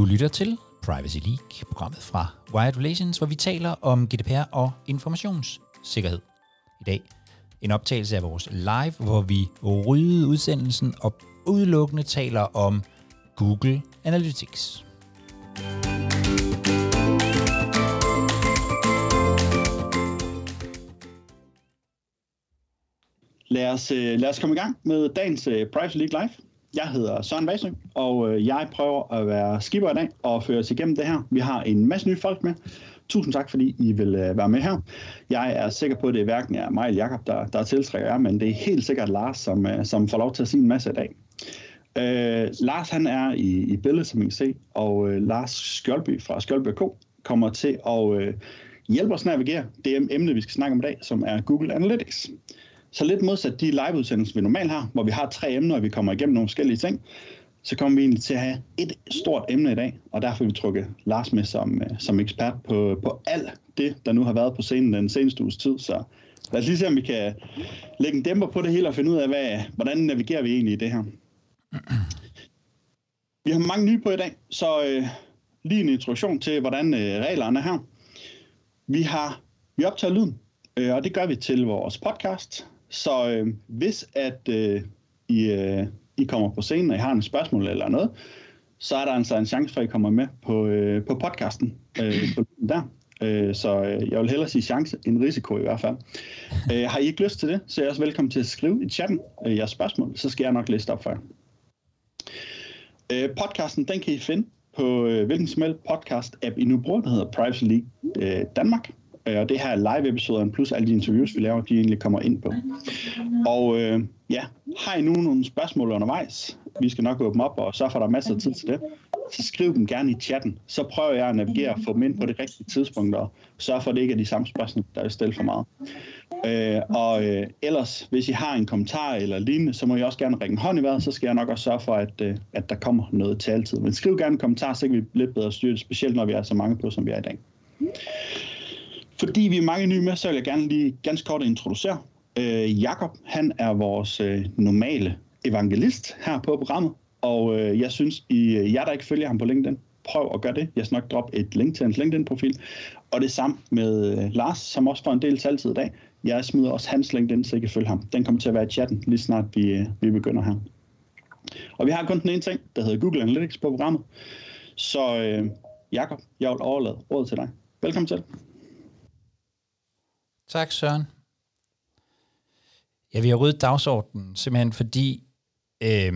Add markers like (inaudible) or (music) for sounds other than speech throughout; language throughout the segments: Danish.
Du lytter til Privacy League, programmet fra Wired Relations, hvor vi taler om GDPR og informationssikkerhed. I dag en optagelse af vores live, hvor vi rydder udsendelsen og udelukkende taler om Google Analytics. Lad os, øh, lad os komme i gang med dagens øh, Privacy League Live. Jeg hedder Søren Vasø, og øh, jeg prøver at være skipper i dag og føre os igennem det her. Vi har en masse nye folk med. Tusind tak, fordi I vil øh, være med her. Jeg er sikker på, at det er hverken er mig eller Jacob, der, der tiltrækker jer, men det er helt sikkert Lars, som, øh, som får lov til at sige en masse i dag. Øh, Lars han er i, i billedet, som I kan se, og øh, Lars Skjoldby fra Skjoldby K kommer til at øh, hjælpe os navigere det emne, vi skal snakke om i dag, som er Google Analytics. Så lidt modsat de liveudsendelser, vi normalt har, hvor vi har tre emner, og vi kommer igennem nogle forskellige ting, så kommer vi egentlig til at have et stort emne i dag, og derfor vil vi trykke Lars med som, øh, som ekspert på, på alt det, der nu har været på scenen den seneste uges tid. Så lad os lige se, om vi kan lægge en dæmper på det hele og finde ud af, hvad, hvordan navigerer vi egentlig i det her. (clears throat) Vi har mange nye på i dag, så øh, lige en introduktion til, hvordan øh, reglerne er her. Vi har vi optager lyden, øh, og det gør vi til vores podcast. Så øh, hvis at øh, I, øh, I kommer på scenen, og I har en spørgsmål eller noget, så er der altså en chance for, at I kommer med på, øh, på podcasten øh, (clears throat) på der. Øh, så øh, jeg vil hellere sige chance end risiko i hvert fald. Øh, har I ikke lyst til det, så er I også velkommen til at skrive i chatten øh, jeres spørgsmål, så skal jeg nok læse op for jer. Øh, podcasten, den kan I finde på øh, hvilken som helst podcast-app I nu bruger, der hedder Privacy League øh, Danmark. Øh, og det her live-episoderne plus alle de interviews, vi laver, de egentlig kommer ind på. Og øh, ja, har I nu nogle spørgsmål undervejs? Vi skal nok åbne op og sørge for, at der er masser af tid til det. Så skriv dem gerne i chatten. Så prøver jeg at navigere og få dem ind på det rigtige tidspunkt og sørge for, at det ikke er de samme spørgsmål, der er stillet for meget. Øh, og øh, ellers, hvis I har en kommentar eller lignende, så må I også gerne ringe hånd i vejret, så skal jeg nok også sørge for, at, øh, at der kommer noget til altid. Men skriv gerne en kommentar, så kan vi lidt bedre styre det, specielt når vi er så mange på, som vi er i dag. Fordi vi er mange nye med, så vil jeg gerne lige ganske kort introducere. Øh, Jakob, han er vores øh, normale evangelist her på programmet, og øh, jeg synes, I øh, jer, der ikke følger ham på LinkedIn, prøv at gøre det. Jeg skal nok droppe et link til hans LinkedIn-profil. Og det samme med øh, Lars, som også får en del taltid i dag. Jeg smider også hans LinkedIn, så I kan følge ham. Den kommer til at være i chatten, lige snart vi, øh, vi begynder her. Og vi har kun den ene ting, der hedder Google Analytics på programmet. Så øh, Jakob, jeg vil overlade ordet til dig. Velkommen til. Tak, Søren. Ja, vi har ryddet dagsordenen, simpelthen fordi øh,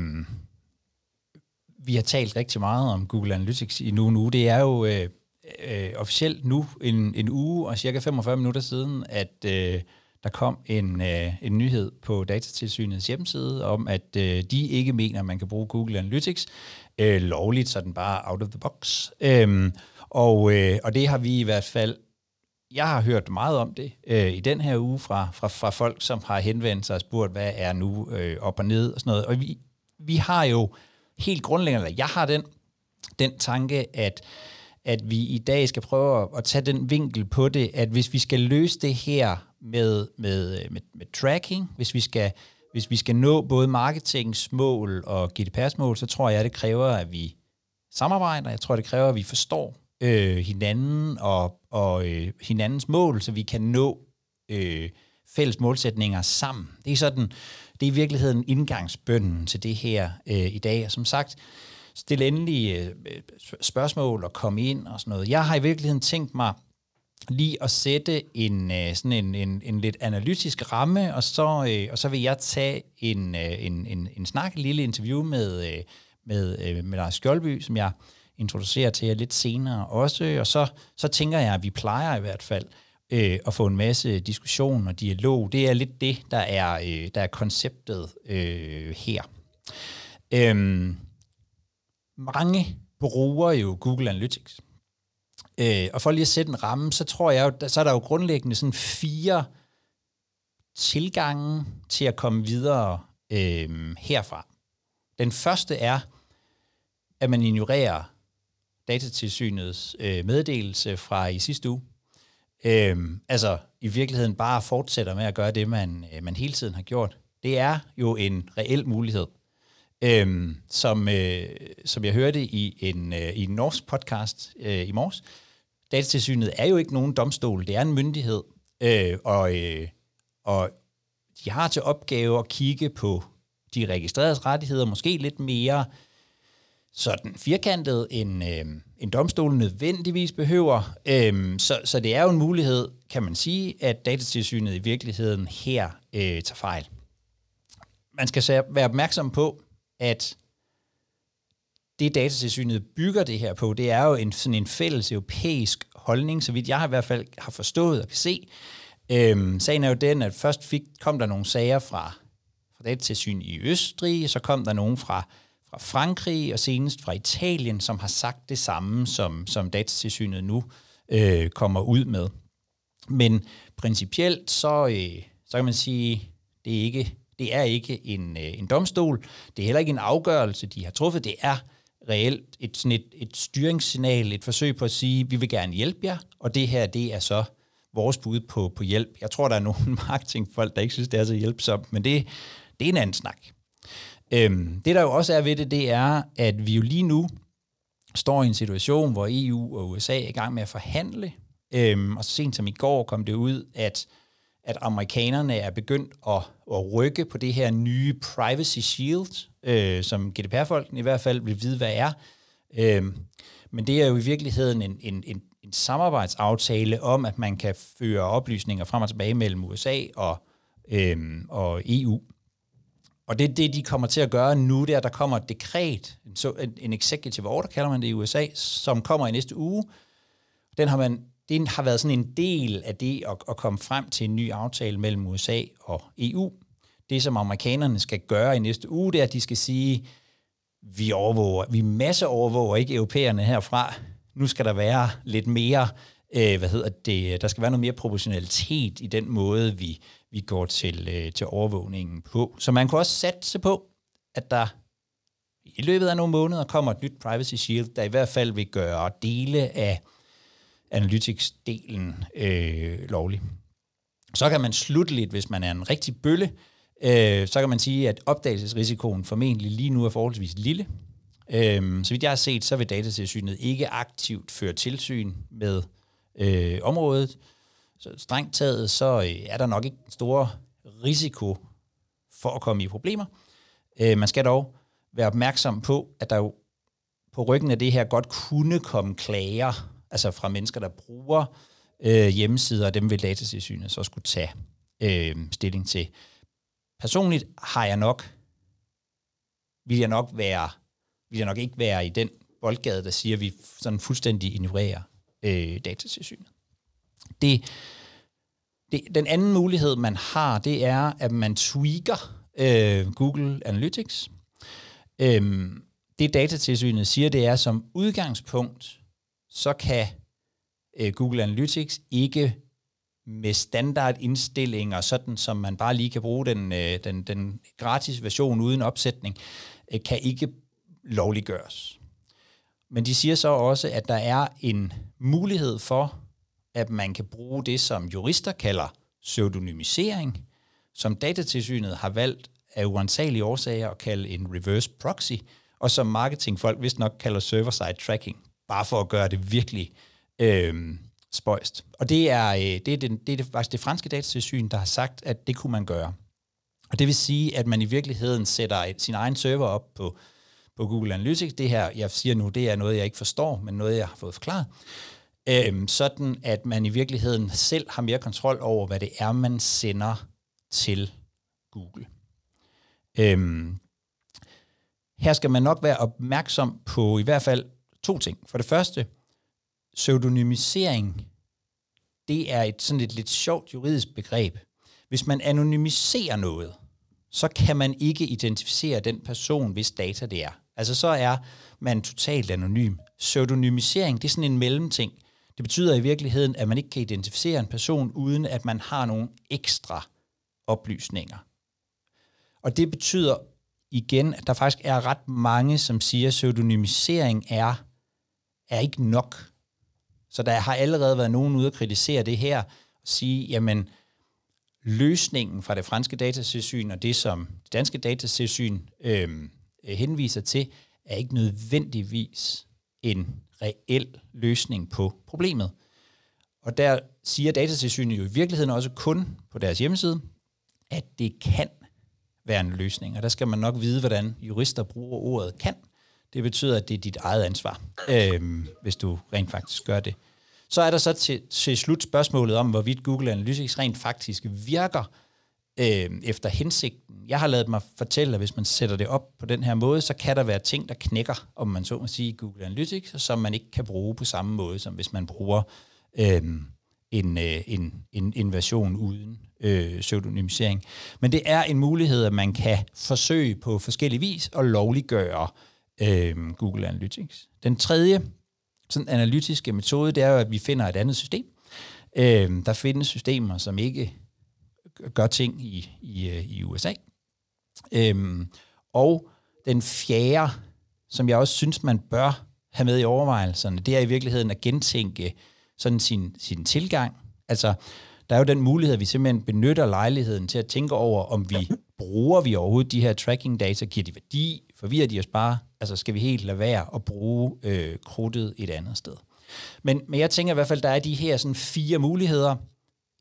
vi har talt rigtig meget om Google Analytics i nu nu. Det er jo øh, øh, officielt nu en, en uge og cirka 45 minutter siden, at øh, der kom en, øh, en nyhed på Datatilsynets hjemmeside om, at øh, de ikke mener, at man kan bruge Google Analytics øh, lovligt, sådan bare out of the box. Øh, og, øh, og det har vi i hvert fald jeg har hørt meget om det øh, i den her uge fra, fra, fra folk, som har henvendt sig og spurgt, hvad er nu øh, op og ned og sådan noget. Og vi, vi har jo helt grundlæggende, eller jeg har den, den tanke, at, at vi i dag skal prøve at tage den vinkel på det, at hvis vi skal løse det her med, med, øh, med, med tracking, hvis vi skal hvis vi skal nå både marketingsmål og GDPR's mål, så tror jeg, det kræver, at vi samarbejder. Jeg tror, det kræver, at vi forstår øh, hinanden og, og øh, hinandens mål, så vi kan nå øh, fælles målsætninger sammen. Det er sådan, det er i virkeligheden indgangsbønden til det her øh, i dag. Og som sagt, stil endelig øh, spørgsmål og kom ind og sådan noget. Jeg har i virkeligheden tænkt mig lige at sætte en øh, sådan en, en, en lidt analytisk ramme, og så, øh, og så vil jeg tage en, øh, en, en, en snak, en lille interview med, øh, med, øh, med Lars Skjoldby, som jeg introducere til jer lidt senere også. Og så, så tænker jeg, at vi plejer i hvert fald øh, at få en masse diskussion og dialog. Det er lidt det, der er, øh, der er konceptet øh, her. Øhm, mange bruger jo Google Analytics. Øh, og for lige at sætte en ramme, så tror jeg jo, så er der jo grundlæggende sådan fire tilgange til at komme videre øh, herfra. Den første er, at man ignorerer datatilsynets øh, meddelelse fra i sidste uge. Øhm, altså i virkeligheden bare fortsætter med at gøre det, man, øh, man hele tiden har gjort. Det er jo en reel mulighed. øhm, som, øh, som jeg hørte i en, øh, i en norsk podcast øh, i morges. Datatilsynet er jo ikke nogen domstol, det er en myndighed, øh, og, øh, og de har til opgave at kigge på de registreredes rettigheder, måske lidt mere sådan firkantet, end, øh, en domstol nødvendigvis behøver. Øh, så, så det er jo en mulighed, kan man sige, at datatilsynet i virkeligheden her øh, tager fejl. Man skal være opmærksom på, at det datatilsynet bygger det her på, det er jo en, sådan en fælles europæisk holdning, så vidt jeg i hvert fald har forstået og kan se. Øhm, sagen er jo den, at først fik, kom der nogle sager fra, fra datatilsyn i Østrig, og så kom der nogle fra, fra Frankrig, og senest fra Italien, som har sagt det samme, som, som datatilsynet nu øh, kommer ud med. Men principielt, så, øh, så kan man sige, det er ikke det er ikke en, øh, en domstol. Det er heller ikke en afgørelse, de har truffet. Det er reelt et, sådan et, et styringssignal, et forsøg på at sige, vi vil gerne hjælpe jer, og det her, det er så vores bud på, på hjælp. Jeg tror, der er nogle (laughs) marketingfolk, der ikke synes, det er så hjælpsomt, men det, det er en anden snak. Øhm, det, der jo også er ved det, det er, at vi jo lige nu står i en situation, hvor EU og USA er i gang med at forhandle, øhm, og så sent som i går kom det ud, at at amerikanerne er begyndt at, at rykke på det her nye Privacy Shield, øh, som GDPR-folken i hvert fald vil vide, hvad er. Øhm, men det er jo i virkeligheden en, en, en, en samarbejdsaftale om, at man kan føre oplysninger frem og tilbage mellem USA og, øhm, og EU. Og det det, de kommer til at gøre nu, det er, at der kommer et dekret, en, en executive order, kalder man det i USA, som kommer i næste uge. Den har man den har været sådan en del af det at, at komme frem til en ny aftale mellem USA og EU. Det, som amerikanerne skal gøre i næste uge, det er, at de skal sige, vi overvåger, vi masse overvåger ikke europæerne herfra. Nu skal der være lidt mere, øh, hvad hedder det, der skal være noget mere proportionalitet i den måde, vi, vi går til, øh, til overvågningen på. Så man kan også satse på, at der i løbet af nogle måneder kommer et nyt Privacy Shield, der i hvert fald vil gøre dele af analytics-delen øh, lovlig. Så kan man slutteligt, hvis man er en rigtig bølle, øh, så kan man sige, at opdagelsesrisikoen formentlig lige nu er forholdsvis lille. Øh, så vidt jeg har set, så vil datatilsynet ikke aktivt føre tilsyn med øh, området. Så strengt taget, så øh, er der nok ikke store risiko for at komme i problemer. Øh, man skal dog være opmærksom på, at der jo på ryggen af det her godt kunne komme klager altså fra mennesker, der bruger øh, hjemmesider, og dem vil datatilsynet så skulle tage øh, stilling til. Personligt har jeg nok, vil jeg nok være, vil jeg nok ikke være i den boldgade, der siger, at vi sådan fuldstændig ignorerer øh, datatilsynet. Det, det, den anden mulighed, man har, det er, at man tweaker øh, Google Analytics. Øhm, det datatilsynet siger, det er som udgangspunkt, så kan øh, Google Analytics ikke med standardindstillinger, sådan som man bare lige kan bruge den, øh, den, den gratis version uden opsætning, øh, kan ikke lovliggøres. Men de siger så også, at der er en mulighed for, at man kan bruge det, som jurister kalder pseudonymisering, som datatilsynet har valgt af uansagelige årsager at kalde en reverse proxy, og som marketingfolk vist nok kalder server-side tracking bare for at gøre det virkelig øh, spøjst. Og det er, øh, det, er det, det er faktisk det franske datatilsyn, der har sagt, at det kunne man gøre. Og det vil sige, at man i virkeligheden sætter et, sin egen server op på, på Google Analytics. Det her, jeg siger nu, det er noget, jeg ikke forstår, men noget, jeg har fået forklaret. Øhm, sådan, at man i virkeligheden selv har mere kontrol over, hvad det er, man sender til Google. Øhm, her skal man nok være opmærksom på i hvert fald to ting. For det første, pseudonymisering, det er et sådan et lidt sjovt juridisk begreb. Hvis man anonymiserer noget, så kan man ikke identificere den person, hvis data det er. Altså så er man totalt anonym. Pseudonymisering, det er sådan en mellemting. Det betyder i virkeligheden, at man ikke kan identificere en person, uden at man har nogle ekstra oplysninger. Og det betyder igen, at der faktisk er ret mange, som siger, at pseudonymisering er er ikke nok. Så der har allerede været nogen ude at kritisere det her, og sige, jamen, løsningen fra det franske datasysyn og det, som det danske datasysyn øh, henviser til, er ikke nødvendigvis en reel løsning på problemet. Og der siger datatilsynet jo i virkeligheden også kun på deres hjemmeside, at det kan være en løsning. Og der skal man nok vide, hvordan jurister bruger ordet kan. Det betyder, at det er dit eget ansvar, øh, hvis du rent faktisk gør det. Så er der så til, til slut spørgsmålet om, hvorvidt Google Analytics rent faktisk virker øh, efter hensigten. Jeg har lavet mig fortælle, at hvis man sætter det op på den her måde, så kan der være ting, der knækker, om man så må sige, Google Analytics, som man ikke kan bruge på samme måde, som hvis man bruger øh, en, øh, en, en, en version uden øh, pseudonymisering. Men det er en mulighed, at man kan forsøge på forskellige vis at lovliggøre øh, Google Analytics. Den tredje sådan analytiske metode, det er jo, at vi finder et andet system. Øh, der findes systemer, som ikke gør ting i, i, øh, i USA. Øh, og den fjerde, som jeg også synes, man bør have med i overvejelserne, det er i virkeligheden at gentænke sådan sin, sin tilgang. Altså, der er jo den mulighed, at vi simpelthen benytter lejligheden til at tænke over, om vi (laughs) bruger vi overhovedet de her tracking data, giver de værdi, forvirrer de os bare, altså skal vi helt lade være at bruge øh, krudtet et andet sted. Men, men jeg tænker i hvert fald, der er de her sådan fire muligheder.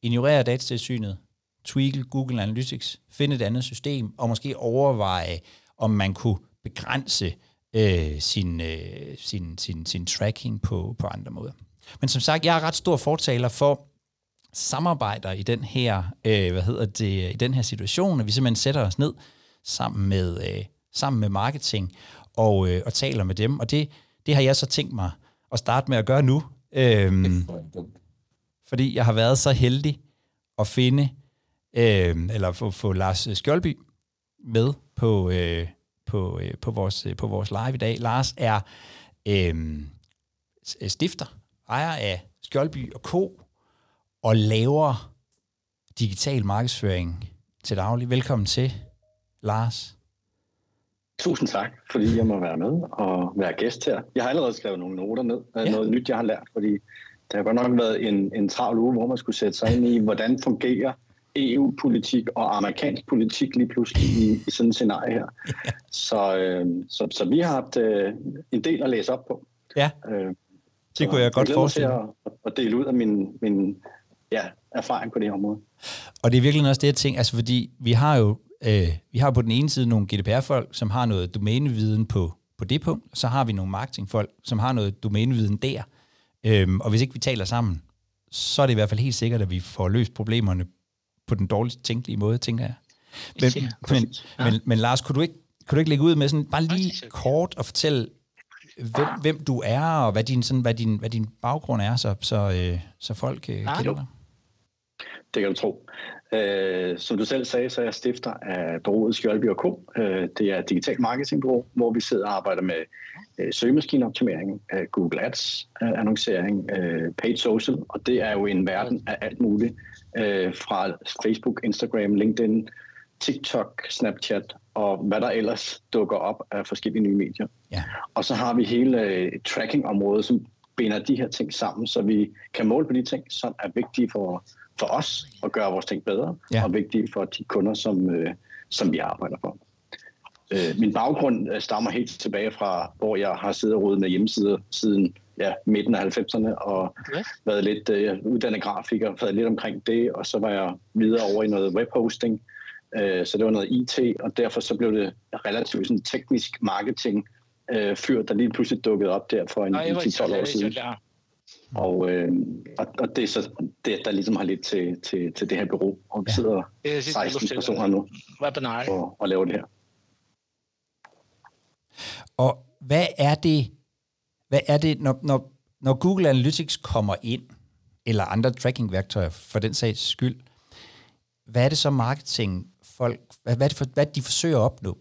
Ignorere datatilsynet, tweak Google Analytics, finde et andet system, og måske overveje, om man kunne begrænse øh, sin, øh, sin, sin, sin tracking på, på andre måder. Men som sagt, jeg er ret stor fortaler for samarbejder i den her, øh, hvad hedder det, i den her situation, at vi simpelthen sætter os ned sammen med, øh, sammen med marketing og, øh, og taler med dem. Og det, det har jeg så tænkt mig at starte med at gøre nu. Øh, fordi jeg har været så heldig at finde, øh, eller få, få Lars Skjoldby med på, øh, på, øh, på, vores, på vores live i dag. Lars er øh, stifter, ejer af Skjoldby og Co., og laver digital markedsføring til daglig. Velkommen til, Lars. Tusind tak, fordi jeg må være med og være gæst her. Jeg har allerede skrevet nogle noter ned, ja. noget nyt, jeg har lært, fordi det har godt nok været en, en travl uge, hvor man skulle sætte sig ind i, hvordan fungerer EU-politik og amerikansk politik lige pludselig i, i sådan et scenarie her. Ja. (laughs) Så, øh, så, så vi har haft øh, en del at læse op på. Ja, øh, det kunne jeg godt forestille mig. At, at dele ud af min, min ja, erfaring på det her område. Og det er virkelig også det, jeg tænker, altså fordi vi har jo øh, vi har på den ene side nogle GDPR-folk, som har noget domæneviden på, på det punkt, og så har vi nogle marketingfolk, som har noget domæneviden der. Øhm, og hvis ikke vi taler sammen, så er det i hvert fald helt sikkert, at vi får løst problemerne på den dårligst tænkelige måde, tænker jeg. Men, ja, men, ja. men, men Lars, kunne du ikke, kunne du ikke lægge ud med sådan bare lige kort og fortælle, hvem, hvem du er, og hvad din, sådan, hvad din, hvad din baggrund er, så, så, øh, så folk øh, kender dig? Det kan du tro. Øh, som du selv sagde, så er jeg stifter af bureauet Skjølby K. Øh, det er et digitalt marketingbureau, hvor vi sidder og arbejder med øh, søgemaskineoptimering, øh, Google Ads, øh, annoncering, øh, paid social, og det er jo en verden af alt muligt, øh, fra Facebook, Instagram, LinkedIn, TikTok, Snapchat og hvad der ellers dukker op af forskellige nye medier. Ja. Og så har vi hele øh, tracking-området, som binder de her ting sammen, så vi kan måle på de ting, som er vigtige for for os at gøre vores ting bedre, ja. og vigtige for de kunder, som, øh, som vi arbejder for. Øh, min baggrund øh, stammer helt tilbage fra, hvor jeg har siddet og rodet med hjemmesider siden ja, midten af 90'erne, og okay. været lidt øh, uddannet grafiker, været lidt omkring det, og så var jeg videre over i noget webhosting, øh, så det var noget IT, og derfor så blev det relativt sådan teknisk marketing øh, fyr, der lige pludselig dukkede op der for en, en 10-12 år siden. Og, øh, og, og det er så det, der ligesom har lidt til, til, til det her bureau. Og vi ja. sidder 16 personer nu og, og laver det her. Og hvad er det, hvad er det når, når, når Google Analytics kommer ind, eller andre tracking-værktøjer for den sags skyld, hvad er det så marketing folk, hvad, hvad, er det for, hvad de forsøger at opnå?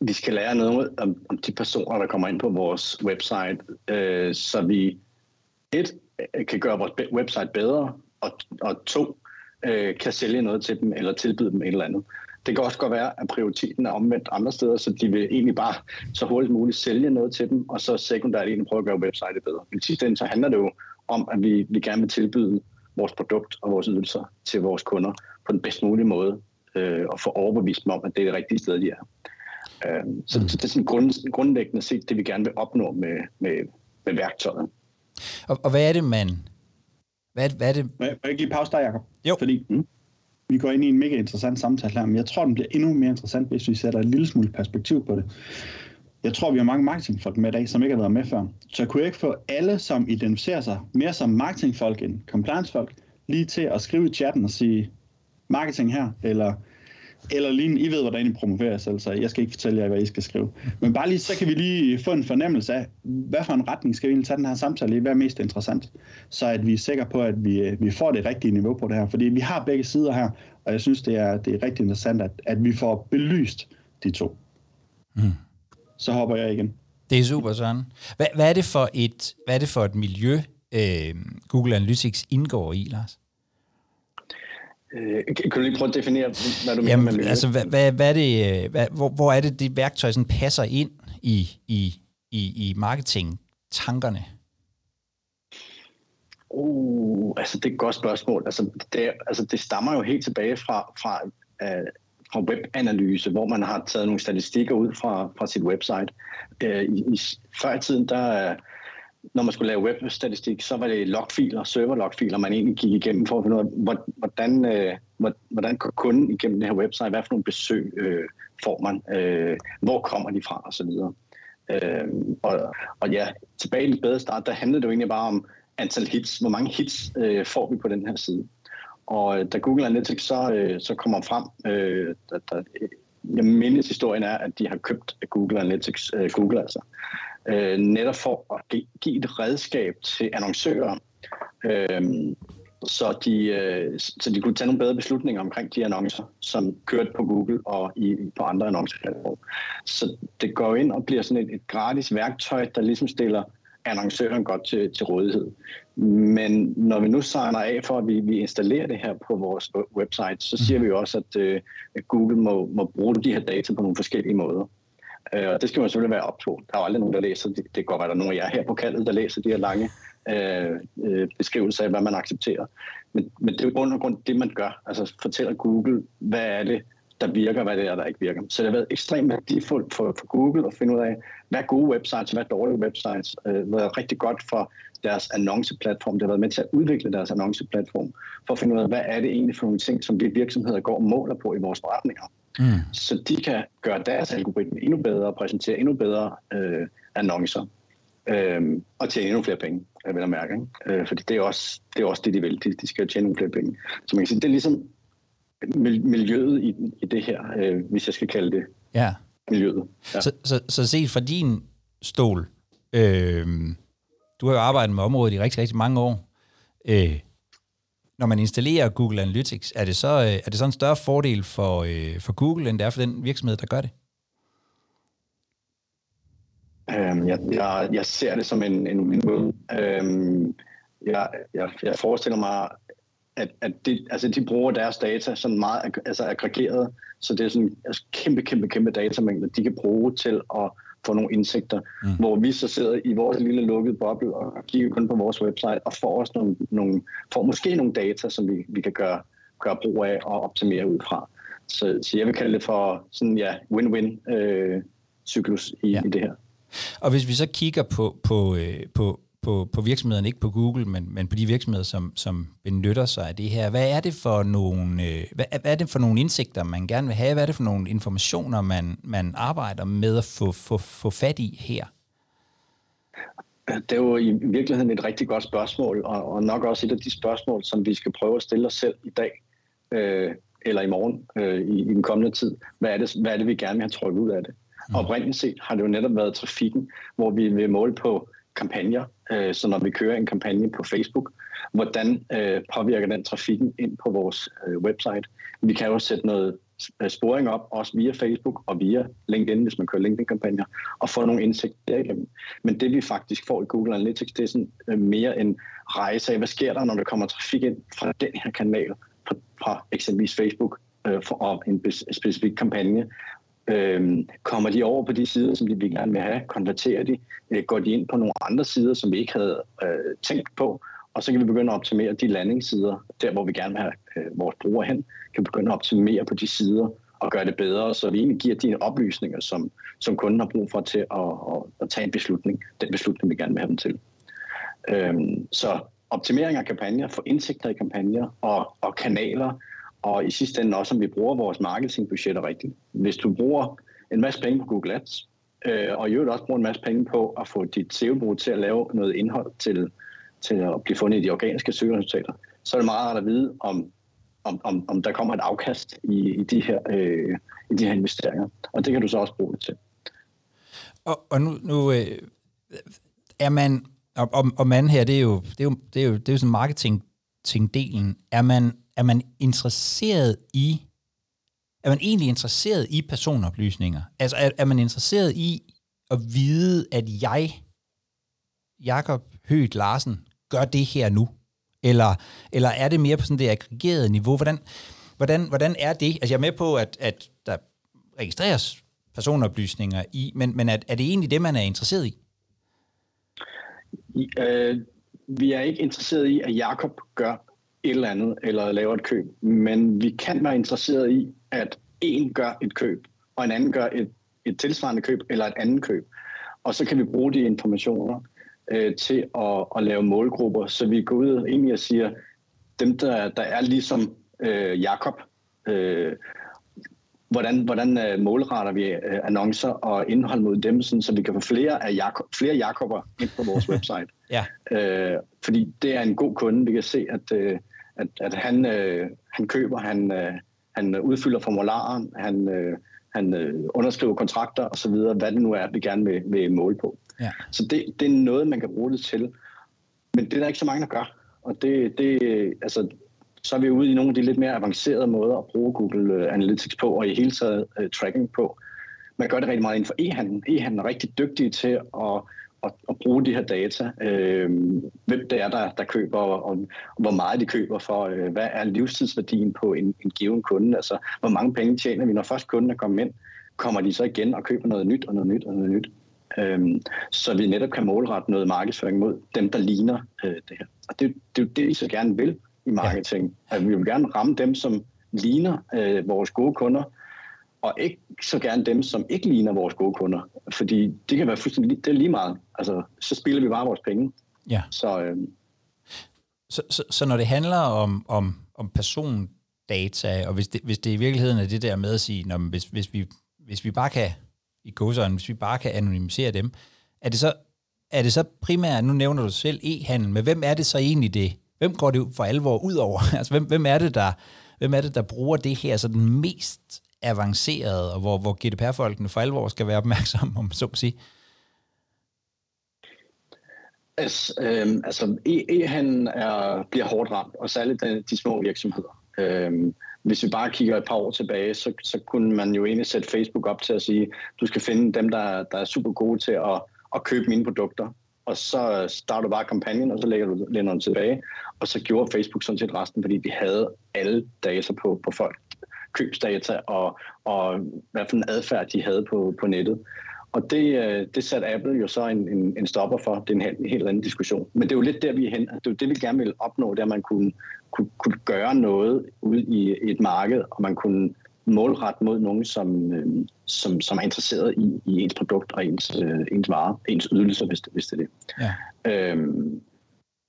vi skal lære noget om, om de personer, der kommer ind på vores website, øh, så vi et kan gøre vores website bedre, og, og to øh, kan sælge noget til dem, eller tilbyde dem et eller andet. Det kan også godt være, at prioriteten er omvendt andre steder, så de vil egentlig bare så hurtigt muligt sælge noget til dem, og så sekundært egentlig prøve at gøre websitet bedre. Men sidste ende så handler det jo om, at vi, vi gerne vil tilbyde vores produkt og vores ydelser til vores kunder på den bedst mulige måde, øh, og få overbevist dem om, at det er det rigtige sted, de er. Øh, så, mm. så det er sådan grund, grundlæggende set det, vi gerne vil opnå med, med, med værktøjet. Og, og hvad er det, man... Hvad, hvad er det? Må jeg, må jeg give pause der, Jacob? Jo. Fordi mm, vi går ind i en mega interessant samtale her, men jeg tror, den bliver endnu mere interessant, hvis vi sætter et lille smule perspektiv på det. Jeg tror, vi har mange marketingfolk med i dag, som ikke har været med før. Så kunne jeg ikke få alle, som identificerer sig mere som marketingfolk end compliancefolk, lige til at skrive i chatten og sige marketing her, eller eller lige, I ved, hvordan I promoverer selv, så jeg skal ikke fortælle jer, hvad I skal skrive. Men bare lige, så kan vi lige få en fornemmelse af, hvad for en retning skal vi egentlig tage den her samtale i, hvad er mest interessant, så at vi er sikre på, at vi, vi får det rigtige niveau på det her. Fordi vi har begge sider her, og jeg synes, det er, det er rigtig interessant, at, at vi får belyst de to. Mm. Så hopper jeg igen. Det er super, Søren. Hvad, hvad, er, det for et, hvad er det for et miljø, øh, Google Analytics indgår i, Lars? Øh, kan du lige prøve at definere, hvad du Jamen, mener med altså, hvad, hvad, hvad er det, øh, hvad, hvor, hvor er det, det værktøj sådan passer ind i, i, i, i marketing-tankerne? Uh, altså det er et godt spørgsmål. Altså det, altså det stammer jo helt tilbage fra, fra, uh, fra webanalyse, hvor man har taget nogle statistikker ud fra, fra sit website. Uh, i, i, før i tiden, der, når man skulle lave webstatistik, så var det logfiler, serverlogfiler, man egentlig gik igennem for at finde ud af, hvordan, øh, hvordan går kunden igennem det her website, hvad for nogle besøg øh, får man, øh, hvor kommer de fra? Osv. Øh, og, og ja, tilbage i den bedre start, der handlede det jo egentlig bare om antal hits, hvor mange hits øh, får vi på den her side. Og øh, da Google Analytics så, øh, så kommer frem, øh, der, der, jeg mindes historien er, at de har købt Google Analytics, øh, Google altså, øh, netop for at give et redskab til annoncører, øh, så, de, øh, så de kunne tage nogle bedre beslutninger omkring de annoncer, som kørte på Google og i, på andre annonceplatforme. Så det går ind og bliver sådan et, et gratis værktøj, der ligesom stiller annoncøren godt til, til rådighed. Men når vi nu signer af for, at vi, vi installerer det her på vores website, så siger vi jo også, at, øh, at Google må, må bruge de her data på nogle forskellige måder. Øh, og det skal man selvfølgelig være op på. Der er jo aldrig nogen, der læser, det, det kan godt være, der er nogen af jer her på kaldet, der læser de her lange øh, øh beskrivelser af, hvad man accepterer. Men, men det er jo grund og grund det, man gør. Altså fortæller Google, hvad er det, der virker, hvad det er, der ikke virker. Så det har været ekstremt værdifuldt for, for Google at finde ud af, hvad er gode websites, hvad er dårlige websites. Øh, det har været rigtig godt for deres annonceplatform. Det har været med til at udvikle deres annonceplatform, for at finde ud af, hvad er det egentlig for nogle ting, som vi virksomheder går og måler på i vores forretninger. Mm. Så de kan gøre deres algoritme endnu bedre og præsentere endnu bedre øh, annoncer øh, og tjene endnu flere penge, jeg vil jeg mærke. Ikke? Øh, fordi det er, også, det er også det, de vil. De, de skal tjene endnu flere penge. Så man kan sige, det er ligesom miljøet i, i det her, øh, hvis jeg skal kalde det ja. miljøet. Ja. Så, så, så set fra din stol, øh, du har jo arbejdet med området i rigtig, rigtig mange år. Øh, når man installerer Google Analytics, er det så, øh, er det så en større fordel for, øh, for Google, end det er for den virksomhed, der gør det? Øhm, jeg, jeg, jeg ser det som en, en en øhm, jeg, jeg, jeg forestiller mig, at, at de, altså de bruger deres data sådan meget altså aggregeret, så det er sådan altså kæmpe, kæmpe, kæmpe datamængder, de kan bruge til at få nogle indsigter, mm. hvor vi så sidder i vores lille lukkede boble og kigger kun på vores website og får også nogle, nogle får måske nogle data, som vi, vi kan gøre, gøre brug af og optimere ud fra. Så, så jeg vil kalde det for sådan ja, win-win øh, cyklus i, ja. i det her. Og hvis vi så kigger på, på, øh, på, på, på virksomhederne, ikke på Google, men, men på de virksomheder, som, som benytter sig af det her. Hvad er det for nogle, øh, hvad, hvad er det for nogle indsigter, man gerne vil have? Hvad er det for nogle informationer, man, man arbejder med at få, få, få fat i her? Det er jo i virkeligheden et rigtig godt spørgsmål, og, og nok også et af de spørgsmål, som vi skal prøve at stille os selv i dag, øh, eller i morgen, øh, i, i den kommende tid. Hvad er, det, hvad er det, vi gerne vil have trykket ud af det? Mm. Oprindeligt set har det jo netop været trafikken, hvor vi vil måle på kampagner. Øh, så når vi kører en kampagne på Facebook, hvordan øh, påvirker den trafikken ind på vores øh, website? Vi kan jo sætte noget øh, sporing op, også via Facebook og via LinkedIn, hvis man kører LinkedIn-kampagner, og få nogle indsigt derigennem. Men det vi faktisk får i Google Analytics, det er sådan øh, mere en rejse af, hvad sker der, når der kommer trafik ind fra den her kanal, fra, fra eksempelvis Facebook, øh, for op en specifik kampagne, Øhm, kommer de over på de sider, som de vil gerne vil have? Konverterer de? Øh, går de ind på nogle andre sider, som vi ikke havde øh, tænkt på? Og så kan vi begynde at optimere de landingssider, der hvor vi gerne vil have øh, vores brugere hen, kan vi begynde at optimere på de sider og gøre det bedre, så vi egentlig giver de oplysninger, som, som kunden har brug for til at, at, at tage en beslutning, den beslutning, vi gerne vil have dem til. Øhm, så optimering af kampagner, få indsigter i kampagner og, og kanaler, og i sidste ende også, om vi bruger vores marketingbudgetter rigtigt. Hvis du bruger en masse penge på Google Ads, øh, og i øvrigt også bruger en masse penge på at få dit SEO-brug til at lave noget indhold til, til at blive fundet i de organiske søgeresultater, så er det meget rart at vide, om, om, om, om der kommer et afkast i, i, de her, øh, i de her investeringer. Og det kan du så også bruge det til. Og, og nu, nu øh, er man, og, og, og man her, det er jo, det er jo, det er jo, det er jo sådan tingdelen. Er man, er man interesseret i, er man egentlig interesseret i personoplysninger? Altså er, er man interesseret i at vide, at jeg, Jakob Høgh Larsen, gør det her nu? Eller, eller er det mere på sådan det aggregerede niveau? Hvordan, hvordan, hvordan er det? Altså jeg er med på, at, at der registreres personoplysninger i, men, men er, er det egentlig det, man er interesseret i? I, øh, vi er ikke interesseret i, at Jakob gør et eller andet, eller laver et køb, men vi kan være interesseret i, at en gør et køb, og en anden gør et, et tilsvarende køb, eller et andet køb. Og så kan vi bruge de informationer øh, til at, at lave målgrupper, så vi går ud og egentlig og siger, dem der, der er ligesom øh, Jakob, øh, hvordan, hvordan øh, målretter vi øh, annoncer og indhold mod dem, sådan, så vi kan få flere, af Jakob, flere Jakober ind på vores (laughs) website. ja. øh, fordi det er en god kunde. Vi kan se, at, øh, at, at han, øh, han køber, han, øh, han udfylder formularen, han, øh, han øh, underskriver kontrakter osv., hvad det nu er, vi gerne vil, vil måle på. Ja. Så det, det er noget, man kan bruge det til. Men det er der ikke så mange, der gør. Og det, det, altså, så er vi ude i nogle af de lidt mere avancerede måder at bruge Google øh, Analytics på, og i hele taget uh, tracking på. Man gør det rigtig meget inden for e-handel. E-handel er rigtig dygtige til at, at, at bruge de her data. Øh, hvem det er, der, der køber, og, og hvor meget de køber for. Øh, hvad er livstidsværdien på en, en given kunde? Altså, hvor mange penge tjener vi, når først kunden er kommet ind? Kommer de så igen og køber noget nyt og noget nyt og noget nyt? Øhm, så vi netop kan målrette noget markedsføring mod dem, der ligner øh, det her. Og det, det er jo det, vi så gerne vil i marketing. Ja. At vi vil gerne ramme dem, som ligner øh, vores gode kunder, og ikke så gerne dem, som ikke ligner vores gode kunder. Fordi det kan være fuldstændig det er lige meget. Altså, så spiller vi bare vores penge. Ja. Så, øh, så, så, så når det handler om, om, om persondata, og hvis det, hvis det i virkeligheden er det der med at sige, når, hvis, hvis, vi, hvis vi bare kan, i godsøjne, hvis vi bare kan anonymisere dem, er det så, er det så primært, nu nævner du selv e-handel, men hvem er det så egentlig det, hvem går det for alvor ud over? (laughs) altså, hvem, hvem, er det, der, hvem er det, der bruger det her så den mest avancerede, og hvor, hvor GDPR-folkene for alvor skal være opmærksomme, om så at sige? Øhm, altså, e, øh, altså e-handlen er, bliver hårdt ramt, og særligt de, de små virksomheder. Øh, hvis vi bare kigger et par år tilbage, så, så kunne man jo egentlig sætte Facebook op til at sige, du skal finde dem, der, der er super gode til at, at købe mine produkter og så starter du bare kampagnen, og så lægger du lænderne tilbage. Og så gjorde Facebook sådan set resten, fordi de havde alle data på, på folk. Købsdata og, og hvad for en adfærd de havde på, på nettet. Og det, øh, det satte Apple jo så en, en, en stopper for. Det er en helt, en helt anden diskussion. Men det er jo lidt der, vi er hen. Det er jo det, vi gerne vil opnå, det at man kunne, kunne, kunne gøre noget ude i et marked, og man kunne målret mod nogen, som, øh, som, som er interesseret i, i ens produkt og ens, øh, ens vare, ens ydelser, hvis det, hvis det er det. Ja. Øhm,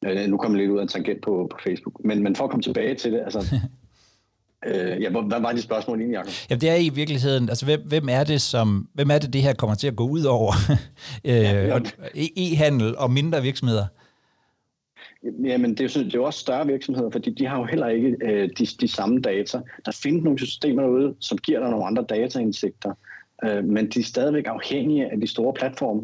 øh, nu kommer jeg lidt ud af en tangent på, på Facebook, men, men for at komme tilbage til det, altså, (laughs) øh, ja, hvad var de spørgsmål egentlig, Jacob? Ja, det er i virkeligheden, altså hvem, hvem er det, som, hvem er det, det her kommer til at gå ud over? (laughs) øh, ja, e-handel og mindre virksomheder? Jamen, det er, jo, det er jo også større virksomheder, fordi de har jo heller ikke øh, de, de samme data. Der findes nogle systemer derude, som giver dig nogle andre dataindsigter, øh, men de er stadigvæk afhængige af de store platforme.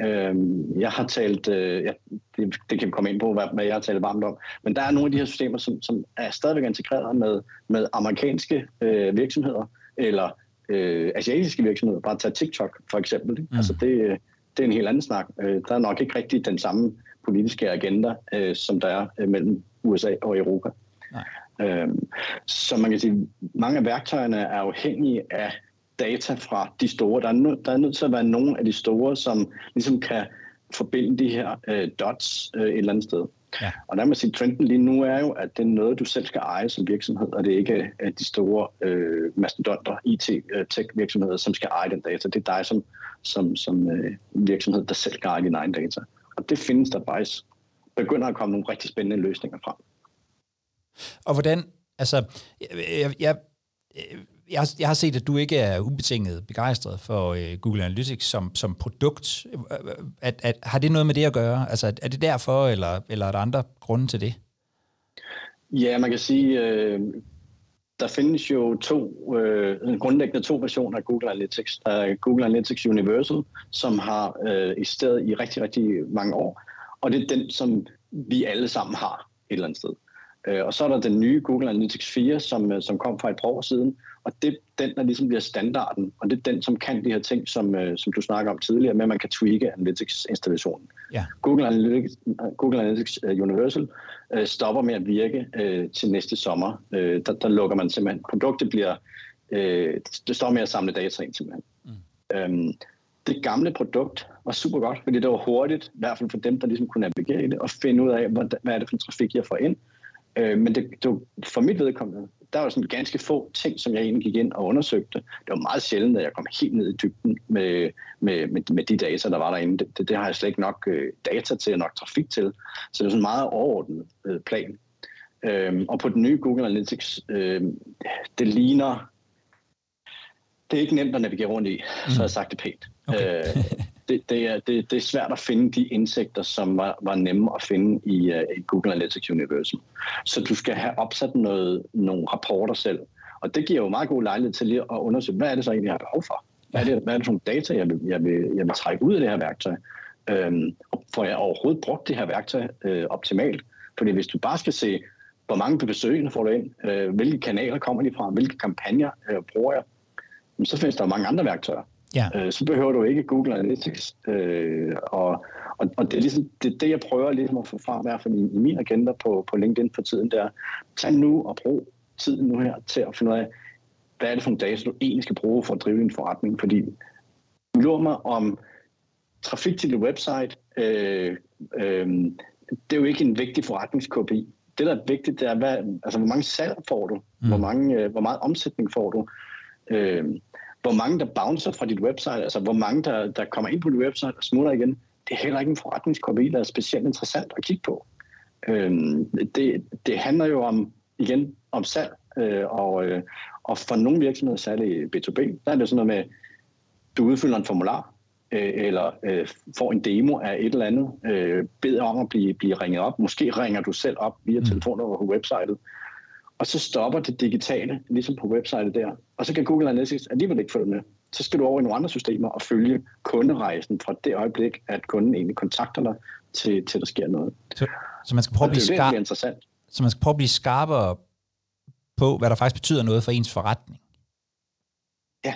Øh, jeg har talt, øh, ja, det, det kan vi komme ind på, hvad, hvad jeg har talt varmt om, men der er nogle af de her systemer, som, som er stadigvæk integreret med, med amerikanske øh, virksomheder, eller øh, asiatiske virksomheder. Bare tage TikTok for eksempel. Mm. Altså det, det er en helt anden snak. Øh, der er nok ikke rigtig den samme politiske agenda, øh, som der er øh, mellem USA og Europa. Nej. Øhm, så man kan sige, mange af værktøjerne er afhængige af data fra de store. Der er, nø- der er nødt til at være nogle af de store, som ligesom kan forbinde de her øh, dots øh, et eller andet sted. Ja. Og der må sige, trenden lige nu er jo, at det er noget, du selv skal eje som virksomhed, og det er ikke at de store øh, mastodonter, IT-tech-virksomheder, som skal eje den data. Det er dig som, som, som øh, virksomhed, der selv skal eje din egen data. Og det findes der faktisk begynder at komme nogle rigtig spændende løsninger frem. Og hvordan, altså, jeg, jeg, jeg, har, jeg har set, at du ikke er ubetinget begejstret for uh, Google Analytics som, som produkt. At, at, har det noget med det at gøre? Altså, er det derfor, eller, eller er der andre grunde til det? Ja, man kan sige, øh, der findes jo to, øh, grundlæggende to versioner af Google Analytics. Der er Google Analytics Universal, som har øh, eksisteret i rigtig, rigtig mange år, og det er den, som vi alle sammen har et eller andet sted. Øh, og så er der den nye Google Analytics 4, som, øh, som kom for et par år siden, og det er den, der ligesom bliver standarden, og det er den, som kan de her ting, som, øh, som du snakker om tidligere, med at man kan tweake Analytics-installationen. Ja. Google, Analytics, Google Analytics Universal uh, stopper med at virke uh, til næste sommer. Uh, der, der lukker man simpelthen. Produktet bliver, uh, det står med at samle data ind simpelthen. Mm. Um, det gamle produkt var super godt, fordi det var hurtigt, i hvert fald for dem, der ligesom kunne navigere i det, og finde ud af, hvad, hvad er det for en trafik, jeg får ind. Øh, men det, det var, for mit vedkommende, der var sådan ganske få ting, som jeg egentlig gik ind og undersøgte. Det var meget sjældent, at jeg kom helt ned i dybden med, med, med, med de data, der var derinde. Det, det, det har jeg slet ikke nok øh, data til og nok trafik til. Så det er sådan en meget overordnet øh, plan. Øh, og på den nye Google Analytics, øh, det ligner det er ikke nemt at navigere rundt i, mm. så har jeg sagt det pænt. Okay. øh, det, det, er, det, det er svært at finde de indsigter, som var, var nemme at finde i, uh, i Google Analytics Universum. Så du skal have opsat noget, nogle rapporter selv. Og det giver jo meget god lejlighed til lige at undersøge, hvad er det så egentlig, jeg har behov for? Hvad er det, hvad er det for nogle data, jeg vil, jeg, vil, jeg vil trække ud af det her værktøj? Øhm, får jeg overhovedet brugt det her værktøj øh, optimalt? Fordi hvis du bare skal se, hvor mange besøgende får du ind, øh, hvilke kanaler kommer de fra, hvilke kampagner øh, bruger jeg, så findes der mange andre værktøjer. Ja. Øh, så behøver du ikke Google Analytics. Øh, og, og, og det er ligesom det, det, jeg prøver ligesom at få frem, i hvert fald i, i min agenda på, på LinkedIn for tiden, der tag nu og brug tiden nu her til at finde ud af, hvad er det for en data, du egentlig skal bruge for at drive din forretning, fordi lurer mig om trafik til dit website, øh, øh, det er jo ikke en vigtig forretningskopi. Det, der er vigtigt, det er, hvad, altså, hvor mange salg får du? Mm. Hvor, mange, øh, hvor meget omsætning får du? Øh, hvor mange der bouncer fra dit website, altså hvor mange der, der kommer ind på dit website og smutter igen, det er heller ikke en forretningskopi, der er specielt interessant at kigge på. Øh, det, det handler jo om, igen, om salg, øh, og, øh, og for nogle virksomheder, særligt B2B, der er det sådan noget med, du udfylder en formular, øh, eller øh, får en demo af et eller andet, øh, beder om at blive, blive ringet op. Måske ringer du selv op via mm. telefonen over på websitet, og så stopper det digitale, ligesom på websitet der. Og så kan Google Analytics alligevel ikke følge med. Så skal du over i nogle andre systemer og følge kunderejsen fra det øjeblik, at kunden egentlig kontakter dig, til, til der sker noget. Så, så man skal prøve at blive skarp, interessant. Så man skal prøve at blive skarpere på, hvad der faktisk betyder noget for ens forretning. Ja,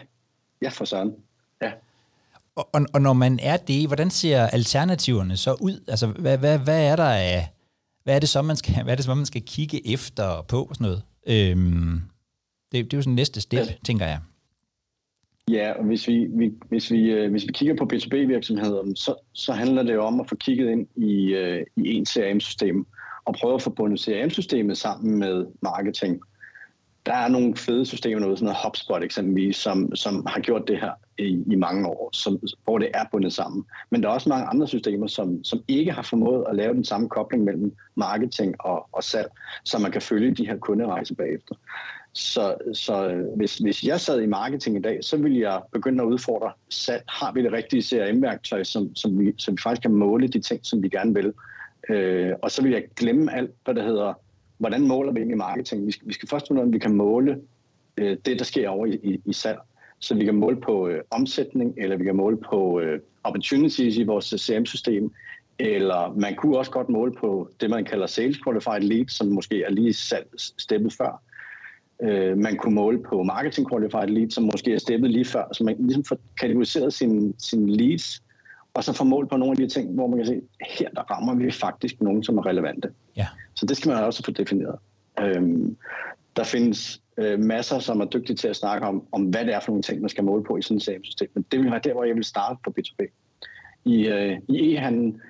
ja for sådan. Ja. Og, og, og når man er det, hvordan ser alternativerne så ud? Altså, hvad, hvad, hvad er der af hvad er det så, man skal, hvad er det så, man skal kigge efter på og sådan noget? Øhm, det, det er jo sådan næste step, ja. tænker jeg. Ja, og hvis vi, vi, hvis vi, øh, hvis vi kigger på B2B-virksomheder, så, så handler det jo om at få kigget ind i, øh, i en CRM-system og prøve at få bundet CRM-systemet sammen med marketing der er nogle fede systemer, noget sådan noget HubSpot eksempelvis, som, som har gjort det her i, i mange år, som, hvor det er bundet sammen. Men der er også mange andre systemer, som, som ikke har formået at lave den samme kobling mellem marketing og, og salg, så man kan følge de her kunderejser bagefter. Så, så hvis, hvis jeg sad i marketing i dag, så ville jeg begynde at udfordre salg. Har vi det rigtige CRM-værktøj, som, som, vi, som vi faktisk kan måle de ting, som vi gerne vil? Øh, og så vil jeg glemme alt, hvad der hedder hvordan måler vi egentlig marketing? Vi skal, vi skal først finde ud af, om vi kan måle øh, det, der sker over i, i, i salg. Så vi kan måle på øh, omsætning, eller vi kan måle på øh, opportunities i vores CRM-system, eller man kunne også godt måle på det, man kalder sales qualified leads, som måske er lige steppet før. Øh, man kunne måle på marketing qualified leads, som måske er steppet lige før, så man ligesom får kategoriseret sine sin leads og så få mål på nogle af de ting, hvor man kan se, her der rammer vi faktisk nogen, som er relevante. Ja. Så det skal man også få defineret. Øhm, der findes øh, masser, som er dygtige til at snakke om, om, hvad det er for nogle ting, man skal måle på i sådan et system. Men det vil være der, hvor jeg vil starte på B2B. I, øh, i e-handlen,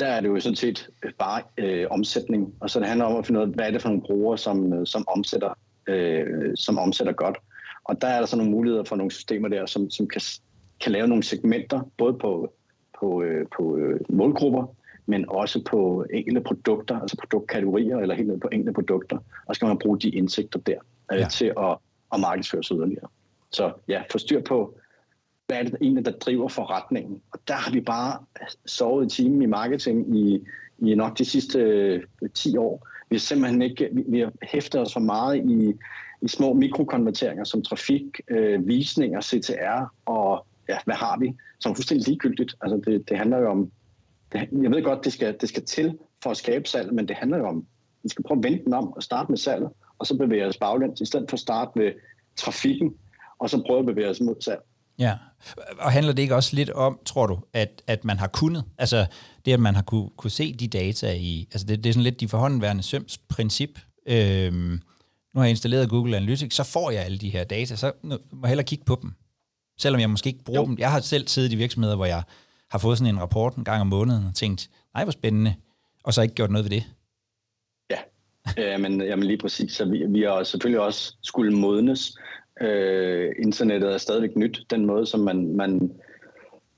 der er det jo sådan set bare øh, omsætning, og så det handler om at finde ud af, hvad er det for nogle brugere, som, øh, som, omsætter, øh, som omsætter godt. Og der er der så nogle muligheder for nogle systemer der, som, som kan, kan lave nogle segmenter, både på, på, øh, på øh, målgrupper, men også på enkelte produkter, altså produktkategorier, eller helt ned på enkelte produkter, og så kan man bruge de indsigter der øh, ja. til at, at markedsføre sig yderligere. Så ja, få styr på, hvad er det egentlig, der driver forretningen. Og der har vi bare sovet i timen i marketing i, i nok de sidste øh, 10 år. Vi har simpelthen ikke, vi, vi har hæftet os for meget i, i små mikrokonverteringer som trafik, øh, visninger, CTR og ja, hvad har vi, som er fuldstændig ligegyldigt. Altså det, det handler jo om, det, jeg ved godt, det skal, det skal til for at skabe salg, men det handler jo om, vi skal prøve at vente den om og starte med salget, og så bevæge os baglæns, i stedet for at starte med trafikken, og så prøve at bevæge os mod salg. Ja, og handler det ikke også lidt om, tror du, at, at man har kunnet, altså det, at man har kunne, kunne se de data i, altså det, det er sådan lidt de forhåndenværende søms princip. Øhm, nu har jeg installeret Google Analytics, så får jeg alle de her data, så må jeg hellere kigge på dem. Selvom jeg måske ikke bruger jo. dem. Jeg har selv siddet i virksomheder, hvor jeg har fået sådan en rapport en gang om måneden og tænkt, nej, hvor spændende, og så ikke gjort noget ved det. Ja, ja men, jamen lige præcis. Så vi, vi har selvfølgelig også skulle modnes. Øh, internettet er stadigvæk nyt. Den måde, som man, man,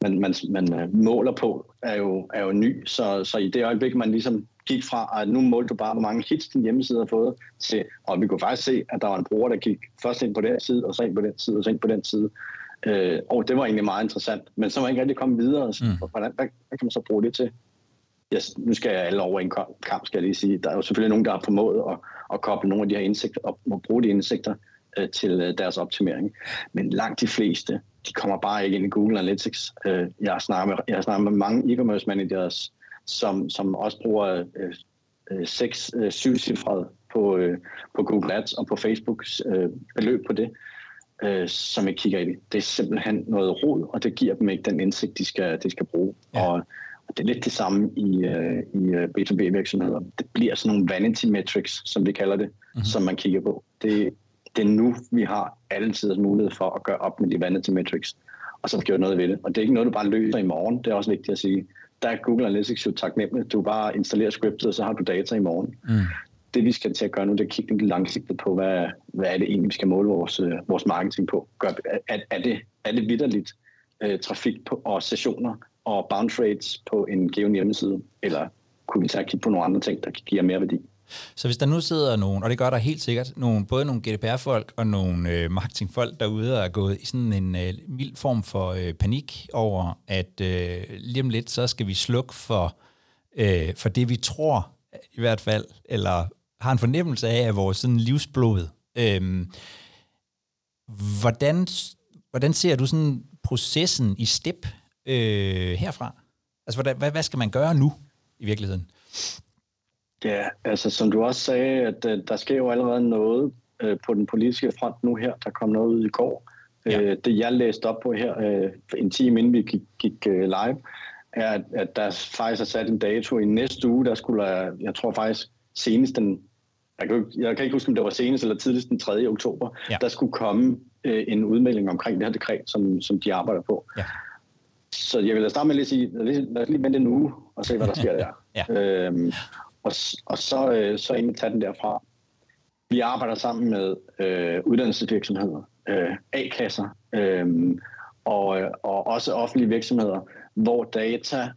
man, man, man øh, måler på, er jo, er jo ny. Så, så i det øjeblik, man ligesom gik fra, at nu målte du bare, hvor mange hits din hjemmeside har fået, til, og vi kunne faktisk se, at der var en bruger, der gik først ind på den side, og så ind på den side, og så ind på den side. Øh, og det var egentlig meget interessant. Men så var jeg ikke rigtig kommet videre. Så, mm. hvordan, hvad, hvad kan man så bruge det til? Yes, nu skal jeg alle over en kamp, skal jeg lige sige. Der er jo selvfølgelig nogen, der har formået at, at koble nogle af de her indsigter og, og bruge de indsigter øh, til øh, deres optimering. Men langt de fleste, de kommer bare ikke ind i Google Analytics. Øh, jeg, har snakket med, jeg har snakket med mange e-commerce managers, som, som også bruger øh, øh, 6 øh, cifre på, øh, på Google Ads og på Facebooks øh, beløb på det øh, som jeg kigger i det. Det er simpelthen noget rod, og det giver dem ikke den indsigt, de skal, de skal bruge. Ja. Og det er lidt det samme i, øh, i øh, B2B-virksomheder. Det bliver sådan nogle vanity metrics, som vi kalder det, mm-hmm. som man kigger på. Det, det er nu, vi har alle tiders mulighed for at gøre op med de vanity metrics, og så gjort noget ved det. Og det er ikke noget, du bare løser i morgen. Det er også vigtigt at sige. Der er Google Analytics jo taknemmelig. Du bare installerer scriptet, og så har du data i morgen. Mm det vi skal til at gøre nu, det er at kigge lidt langsigtet på, hvad, hvad er det egentlig, vi skal måle vores, øh, vores marketing på. Gør, er, er, det, er det vidderligt uh, trafik på, og sessioner og bounce rates på en given hjemmeside, eller kunne vi tage kigge på nogle andre ting, der kan give mere værdi? Så hvis der nu sidder nogen, og det gør der helt sikkert, nogen, både nogle GDPR-folk og nogle øh, marketingfolk derude, og er gået i sådan en øh, mild form for øh, panik over, at øh, lige om lidt, så skal vi slukke for, øh, for det, vi tror i hvert fald, eller har en fornemmelse af, at vores sådan livsblod. Øh, hvordan, hvordan ser du sådan processen i step øh, herfra? Altså, hvordan, hvad, hvad skal man gøre nu i virkeligheden? Ja, altså som du også sagde, at uh, der sker jo allerede noget uh, på den politiske front nu her. Der kom noget ud i går. Ja. Uh, det jeg læste op på her uh, en time inden vi gik, gik uh, live, er, at, at der faktisk er sat en dato i næste uge. Der skulle, jeg tror faktisk senest den jeg kan, jeg kan ikke huske, om det var senest eller tidligst den 3. oktober, ja. der skulle komme øh, en udmelding omkring det her dekret, som, som de arbejder på. Ja. Så jeg vil starte med at sige, lad os lige vente en uge og se, hvad der sker der. (laughs) ja. øhm, og, og så, øh, så egentlig tage den derfra. Vi arbejder sammen med øh, uddannelsesvirksomheder, øh, A-kasser øh, og, og også offentlige virksomheder, hvor data,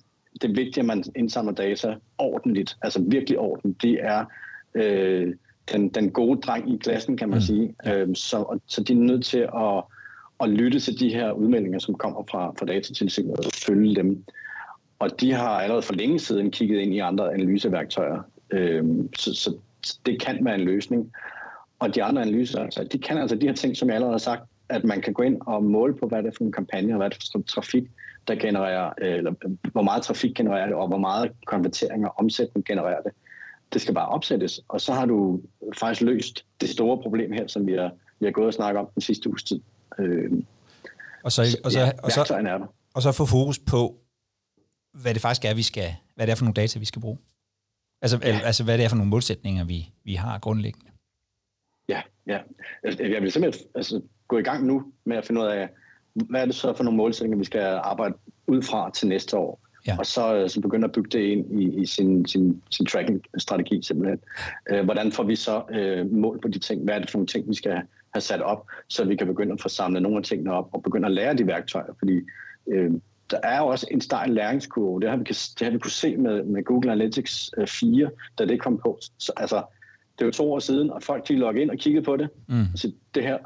det er vigtigt, at man indsamler data ordentligt, altså virkelig ordentligt. Det er øh, den, den gode dreng i klassen, kan man mm. sige. Øh, så, så de er nødt til at, at lytte til de her udmeldinger, som kommer fra, fra datatilsynet og følge dem. Og de har allerede for længe siden kigget ind i andre analyseværktøjer. Øh, så, så det kan være en løsning. Og de andre analyser, altså, de kan altså de her ting, som jeg allerede har sagt, at man kan gå ind og måle på, hvad det er for en kampagne, og hvad det er for trafik, der genererer, øh, eller hvor meget trafik genererer det, og hvor meget konvertering og omsætning genererer det det skal bare opsættes, og så har du faktisk løst det store problem her, som vi har, vi har gået og snakket om den sidste uges tid. Øh, og så, og så, ja, og så, er der. og så få fokus på, hvad det faktisk er, vi skal, hvad det er for nogle data, vi skal bruge. Altså, ja. altså hvad det er for nogle målsætninger, vi, vi har grundlæggende. Ja, ja. Jeg vil simpelthen altså, gå i gang nu med at finde ud af, hvad er det så for nogle målsætninger, vi skal arbejde ud fra til næste år. ja. og så, øh, så begynde at bygge det ind i, i sin, sin, sin tracking-strategi simpelthen. Øh, hvordan får vi så øh, mål på de ting? Hvad er det for nogle ting, vi skal have sat op, så vi kan begynde at få samlet nogle af tingene op og begynde at lære de værktøjer? Fordi øh, der er jo også en stejl læringskurve. Det har vi, det har vi kunne se med, med Google Analytics 4, øh, da det kom på. Så, altså, det er jo to år siden, og folk de logger ind og kigger på det. Mm. Så det her,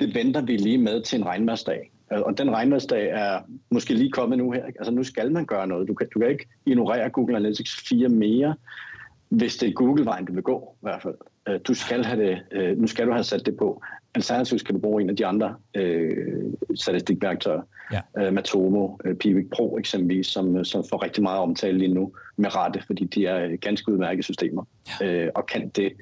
det venter vi lige med til en regnværsdag. Og den regnværsdag er måske lige kommet nu her. Altså nu skal man gøre noget. Du kan, du kan ikke ignorere Google Analytics 4 mere, hvis det er Google-vejen, du vil gå i hvert fald. Øh, du skal have det, øh, nu skal du have sat det på. Alternativt skal du bruge en af de andre øh, statistikværktøjer. Ja. Øh, Matomo, øh, Pivik Pro eksempelvis, som, som får rigtig meget omtale lige nu med rette, fordi de er ganske udmærkede systemer ja. øh, og kan det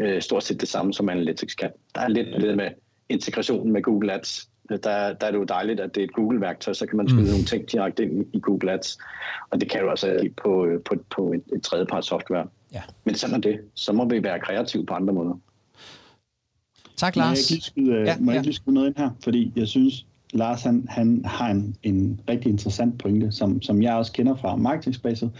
øh, stort set det samme, som Analytics kan. Der er lidt det med integrationen med Google Ads. Der, der er det jo dejligt, at det er et Google-værktøj, så kan man skyde mm. nogle ting direkte ind i Google Ads. Og det kan jo også på, på, på et, et tredjepart software. Ja. Men sådan er det. Så må vi være kreative på andre måder. Tak, Lars. Må jeg lige skyde, ja, må jeg ja. lige skyde noget ind her? Fordi jeg synes, Lars han, han har en, en rigtig interessant pointe, som, som jeg også kender fra marketing spacet,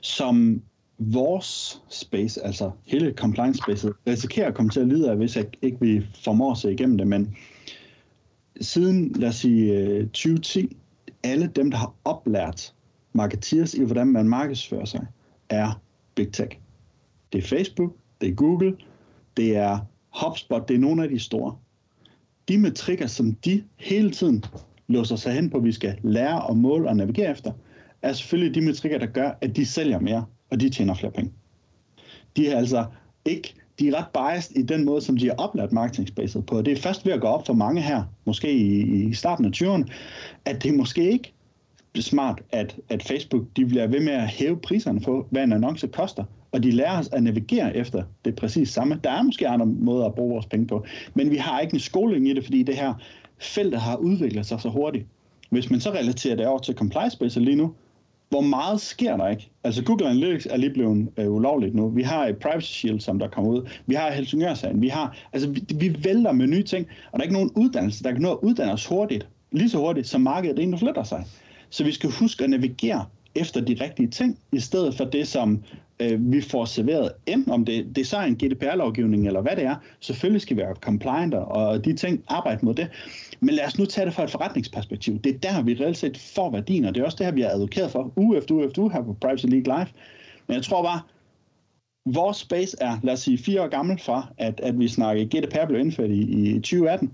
som vores space, altså hele compliance spacet, risikerer at komme til at lide af, hvis ikke, ikke vi formår at se igennem det. Men siden, lad os sige, 2010, øh, alle dem, der har oplært marketeers i, hvordan man markedsfører sig, er big tech. Det er Facebook, det er Google, det er HubSpot, det er nogle af de store. De metrikker, som de hele tiden låser sig hen på, vi skal lære og måle og navigere efter, er selvfølgelig de metrikker, der gør, at de sælger mere, og de tjener flere penge. De er altså ikke, de er ret biased i den måde, som de har oplært marketingspacet på. Det er først ved at gå op for mange her, måske i, i starten af 20'erne, at det måske ikke smart, at, at Facebook de bliver ved med at hæve priserne på, hvad en annonce koster, og de lærer os at navigere efter det præcis samme. Der er måske andre måder at bruge vores penge på, men vi har ikke en skoling i det, fordi det her felt har udviklet sig så hurtigt. Hvis man så relaterer det over til compliance space lige nu, hvor meget sker der ikke? Altså Google Analytics er lige blevet øh, ulovligt nu. Vi har et Privacy Shield, som der kommer ud. Vi har Helsingør-sagen. Vi har, altså vi, vi vælter med nye ting, og der er ikke nogen uddannelse, der kan nå at uddanne os hurtigt, lige så hurtigt, som markedet egentlig flytter sig. Så vi skal huske at navigere efter de rigtige ting, i stedet for det, som øh, vi får serveret, enten om det, det er så en GDPR-lovgivning eller hvad det er. Selvfølgelig skal vi være compliant og de ting arbejde mod det. Men lad os nu tage det fra et forretningsperspektiv. Det er der, vi reelt set får værdien, og det er også det her, vi har advokeret for uge efter uge efter uge her på Privacy League Live. Men jeg tror bare, vores space er, lad os sige, fire år gammel fra, at, at vi snakker GDPR blev indført i, i 2018.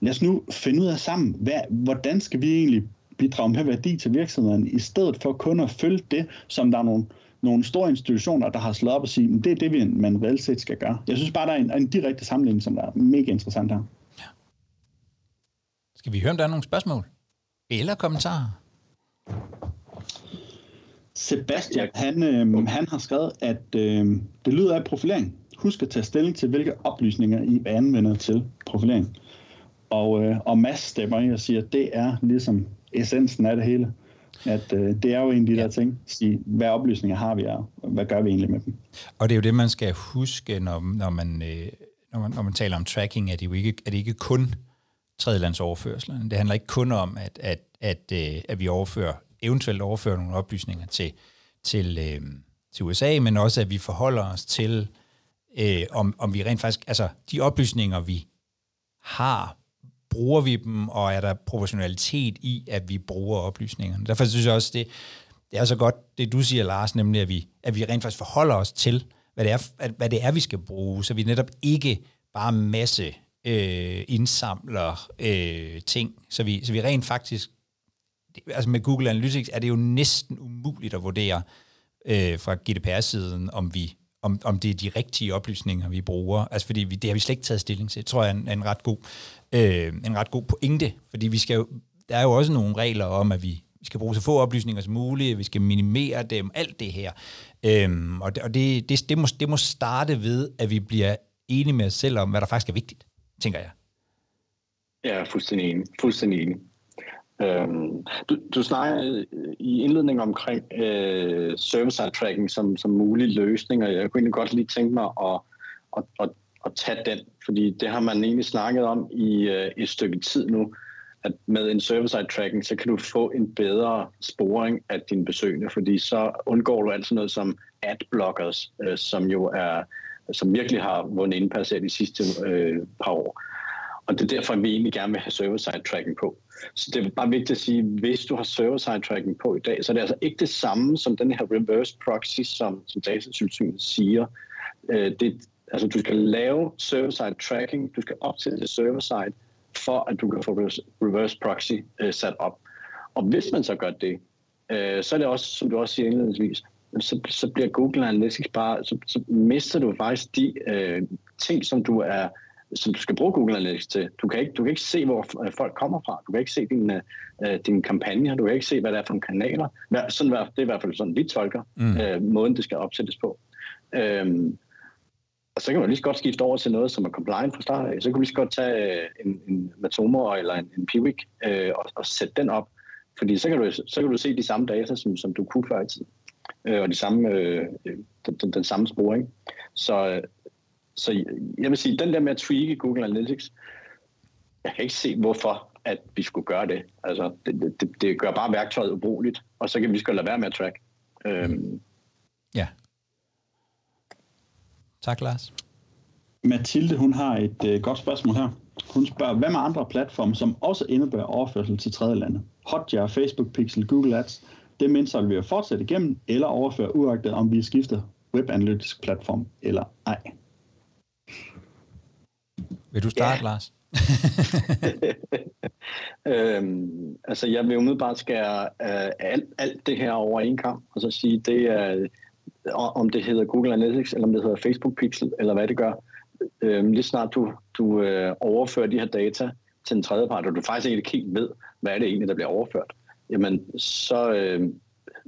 Lad os nu finde ud af sammen, hvad, hvordan skal vi egentlig bidrage med værdi til virksomheden, i stedet for kun at følge det, som der er nogle, nogle store institutioner, der har slået op og sige, det er det, vi, man reelt set skal gøre. Jeg synes bare, der er en, en direkte sammenligning, som der er mega interessant her. Ja. Skal vi høre, om der er nogle spørgsmål? Eller kommentarer? Sebastian, han, øh, han har skrevet, at øh, det lyder af profilering. Husk at tage stilling til, hvilke oplysninger I anvender til profilering. Og, øh, og Mads stemmer i og siger, at det er ligesom essensen af det hele. At øh, det er jo en af de ja. der ting. Sige, hvad oplysninger har vi, og hvad gør vi egentlig med dem? Og det er jo det, man skal huske, når, når, man, øh, når, man, når man taler om tracking, at det jo ikke, er det ikke kun tredjelandsoverførsler. Det handler ikke kun om, at, at, at, øh, at vi overfører, eventuelt overfører nogle oplysninger til, til, øh, til USA, men også at vi forholder os til, øh, om, om vi rent faktisk, altså de oplysninger, vi har bruger vi dem, og er der proportionalitet i, at vi bruger oplysningerne. Derfor synes jeg også, det, det er så godt, det du siger, Lars, nemlig at vi, at vi rent faktisk forholder os til, hvad det er, hvad det er vi skal bruge, så vi netop ikke bare masse øh, indsamler øh, ting, så vi, så vi rent faktisk, altså med Google Analytics er det jo næsten umuligt at vurdere øh, fra GDPR-siden, om vi om, om det er de rigtige oplysninger, vi bruger. Altså fordi vi, det har vi slet ikke taget stilling til. Det tror jeg er en, er en ret god øh, en ret god pointe, fordi vi skal jo, der er jo også nogle regler om, at vi, vi skal bruge så få oplysninger som muligt, vi skal minimere dem, alt det her. Øhm, og det, og det, det, det, må, det må starte ved, at vi bliver enige med os selv om, hvad der faktisk er vigtigt, tænker jeg. Ja, fuldstændig enig. Fuldstændig enig. Øhm, du, du snakker øh, i indledningen omkring øh, server-side tracking som, som mulig løsning, og jeg kunne egentlig godt lige tænke mig at, at, at, at tage den, fordi det har man egentlig snakket om i øh, et stykke tid nu. at med en server-side tracking, så kan du få en bedre sporing af dine besøgende, fordi så undgår du altså noget som adblockers, øh, som jo er som virkelig har vundet indpas de sidste øh, par år. Og det er derfor, at vi egentlig gerne vil have server-side tracking på. Så det er bare vigtigt at sige, hvis du har server-side tracking på i dag, så er det altså ikke det samme som den her reverse proxy, som, som datatilsynet siger. Øh, det, altså, du skal lave server-side tracking, du skal opsætte det server-side, for at du kan få reverse proxy øh, sat op. Og hvis man så gør det, øh, så er det også, som du også siger indledningsvis, så, så bliver Google Analytics bare, så, så mister du faktisk de øh, ting, som du er som du skal bruge Google Analytics til. Du kan ikke, du kan ikke se, hvor øh, folk kommer fra. Du kan ikke se dine, øh, dine kampagner. Du kan ikke se, hvad det er for kanaler. Sådan, det er i hvert fald sådan, vi tolker mm. øh, måden, det skal opsættes på. Øhm, og så kan man lige så godt skifte over til noget, som er compliant fra start af. Så kan vi lige så godt tage øh, en, en Matomo eller en, en Piwik øh, og, og sætte den op. Fordi så kan, du, så kan du se de samme data, som, som du kunne før i tiden. Øh, og de samme, øh, øh den, den, den samme sporing. Så, så jeg vil sige, den der med at tweake Google Analytics, jeg kan ikke se, hvorfor at vi skulle gøre det. Altså, det, det, det gør bare værktøjet ubrugeligt, og så kan vi skal lade være med at track. Øhm. Ja. Tak, Lars. Mathilde, hun har et øh, godt spørgsmål her. Hun spørger, hvad med andre platforme, som også indebærer overførsel til tredje lande? Hotjar, Facebook Pixel, Google Ads, det mindst vi at fortsætte igennem, eller overføre uagtet, om vi skifter web analytisk platform eller ej. Vil du starte, ja. Lars? (laughs) øhm, altså, jeg vil umiddelbart skære uh, alt, alt det her over en kamp, og så sige, det er, om det hedder Google Analytics, eller om det hedder Facebook Pixel, eller hvad det gør. Øh, lige snart du, du øh, overfører de her data til en tredje part, og du faktisk ikke helt ved, hvad er det egentlig, der bliver overført, jamen, så, øh,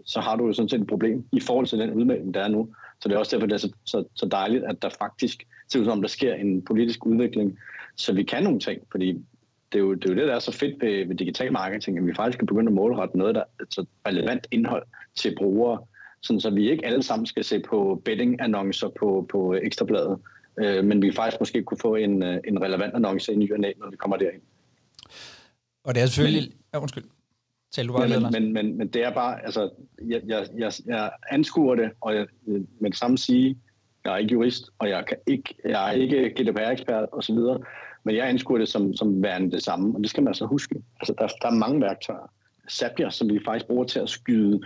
så har du jo sådan set et problem i forhold til den udmelding, der er nu. Så det er også derfor, det er så, så, så dejligt, at der faktisk ser ud som, der sker en politisk udvikling, så vi kan nogle ting, fordi det er jo det, er jo det der er så fedt ved, ved digital marketing, at vi faktisk kan begynde at målrette noget, der er så relevant indhold til brugere, sådan så vi ikke alle sammen skal se på betting-annoncer på, på Ekstrabladet, øh, men vi faktisk måske kunne få en, øh, en relevant annonce i ny og næ, når vi kommer derind. Og det er selvfølgelig... Men, ja, undskyld. Tal du bare men, men, men, men det er bare, altså, jeg, jeg, jeg, jeg anskuer det, og jeg med det samme sige, jeg er ikke jurist, og jeg, kan ikke, jeg er ikke GDPR-ekspert osv., men jeg anskuer det som, som værende det samme, og det skal man altså huske. Altså, der, der er mange værktøjer. Zapier, som vi faktisk bruger til at skyde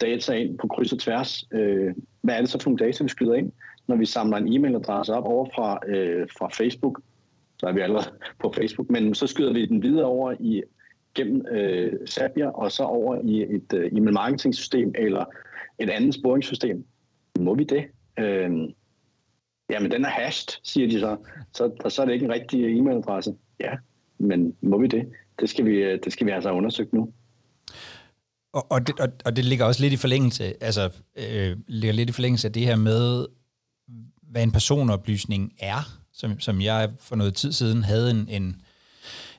data ind på kryds og tværs. Øh, hvad er det så for nogle data, vi skyder ind? Når vi samler en e-mailadresse op over fra, øh, fra Facebook, så er vi allerede på Facebook, men så skyder vi den videre over i gennem øh, Zapier og så over i et øh, e-mail marketing system eller et andet sporingssystem. Må vi det? Øh, jamen, den er hashed, siger de så. Så, så er det ikke en rigtig e-mailadresse. Ja, men må vi det? Det skal vi, øh, det skal vi altså undersøge nu. Og, og, det, og, og det ligger også lidt i forlængelse, altså øh, ligger lidt i forlængelse af det her med, hvad en personoplysning er, som, som jeg for noget tid siden havde en, en,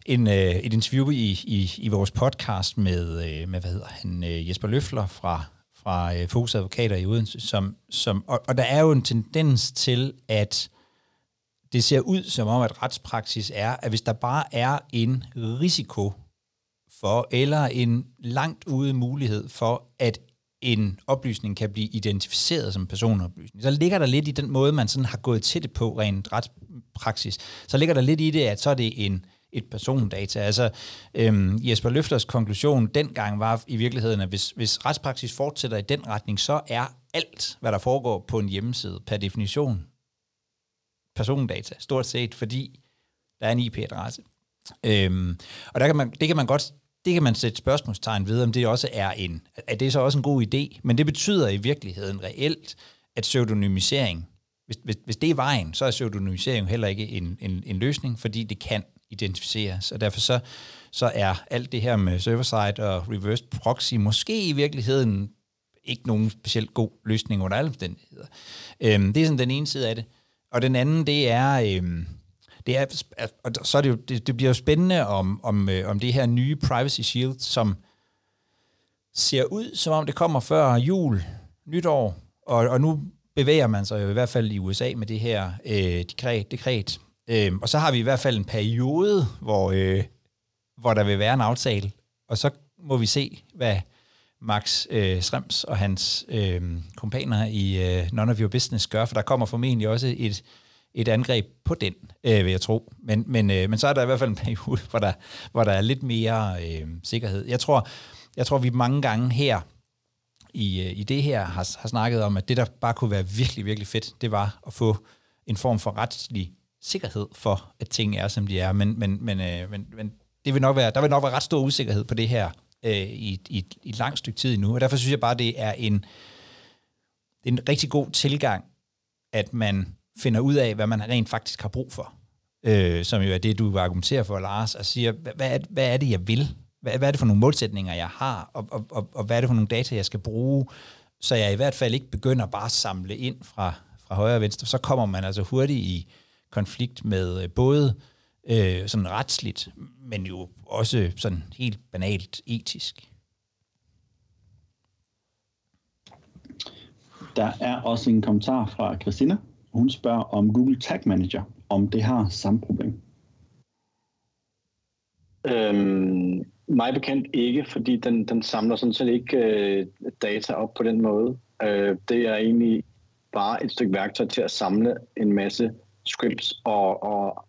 en, øh, et interview i, i, i vores podcast med, øh, med hvad hedder han, øh, Jesper Løfler fra, fra øh, Fokus Advokater i Odense, som, som, og, og der er jo en tendens til, at det ser ud som om, at retspraksis er, at hvis der bare er en risiko for, eller en langt ude mulighed for, at en oplysning kan blive identificeret som personoplysning. Så ligger der lidt i den måde, man sådan har gået til det på rent retspraksis. Så ligger der lidt i det, at så er det en et persondata. Altså, øhm, Jesper Løfters konklusion dengang var i virkeligheden, at hvis, hvis retspraksis fortsætter i den retning, så er alt, hvad der foregår på en hjemmeside, per definition persondata, stort set, fordi der er en IP-adresse. Øhm, og der kan man, det kan man godt det kan man sætte spørgsmålstegn ved, om det også er en, er det så også en god idé, men det betyder i virkeligheden reelt, at pseudonymisering, hvis, hvis, hvis det er vejen, så er pseudonymisering heller ikke en, en, en løsning, fordi det kan identificeres, og derfor så, så er alt det her med server-side og reverse proxy måske i virkeligheden ikke nogen specielt god løsning under alle omstændigheder. Øhm, det er sådan den ene side af det. Og den anden, det er, øhm, det er og så er det jo, det, det bliver jo spændende om, om, øh, om det her nye Privacy Shield, som ser ud, som om det kommer før jul, nytår, og, og nu bevæger man sig jo i hvert fald i USA med det her øh, dekret, dekret. Øh, og så har vi i hvert fald en periode, hvor, øh, hvor der vil være en aftale, og så må vi se, hvad Max øh, Schrems og hans øh, kompaner i øh, None of Your Business gør, for der kommer formentlig også et, et angreb på den, øh, vil jeg tro. Men, men, øh, men så er der i hvert fald en periode, hvor der, hvor der er lidt mere øh, sikkerhed. Jeg tror, jeg tror, vi mange gange her i, øh, i det her har, har snakket om, at det, der bare kunne være virkelig, virkelig fedt, det var at få en form for retslig sikkerhed for, at ting er, som de er. Men, men, men, øh, men, men det vil nok være, der vil nok være ret stor usikkerhed på det her øh, i, i, i et langt stykke tid nu. Og derfor synes jeg bare, det er en, en rigtig god tilgang, at man finder ud af, hvad man rent faktisk har brug for. Øh, som jo er det, du argumenterer for, Lars, og siger, hvad, hvad, er, hvad er det, jeg vil? Hvad, hvad er det for nogle målsætninger, jeg har? Og, og, og, og hvad er det for nogle data, jeg skal bruge? Så jeg i hvert fald ikke begynder bare at samle ind fra, fra højre og venstre. Så kommer man altså hurtigt i konflikt med øh, både øh, sådan retsligt, men jo også sådan helt banalt etisk. Der er også en kommentar fra Christina. Hun spørger om Google Tag Manager, om det har samme problem. Øhm, mig bekendt ikke, fordi den, den samler sådan set ikke øh, data op på den måde. Øh, det er egentlig bare et stykke værktøj til at samle en masse scripts og, og,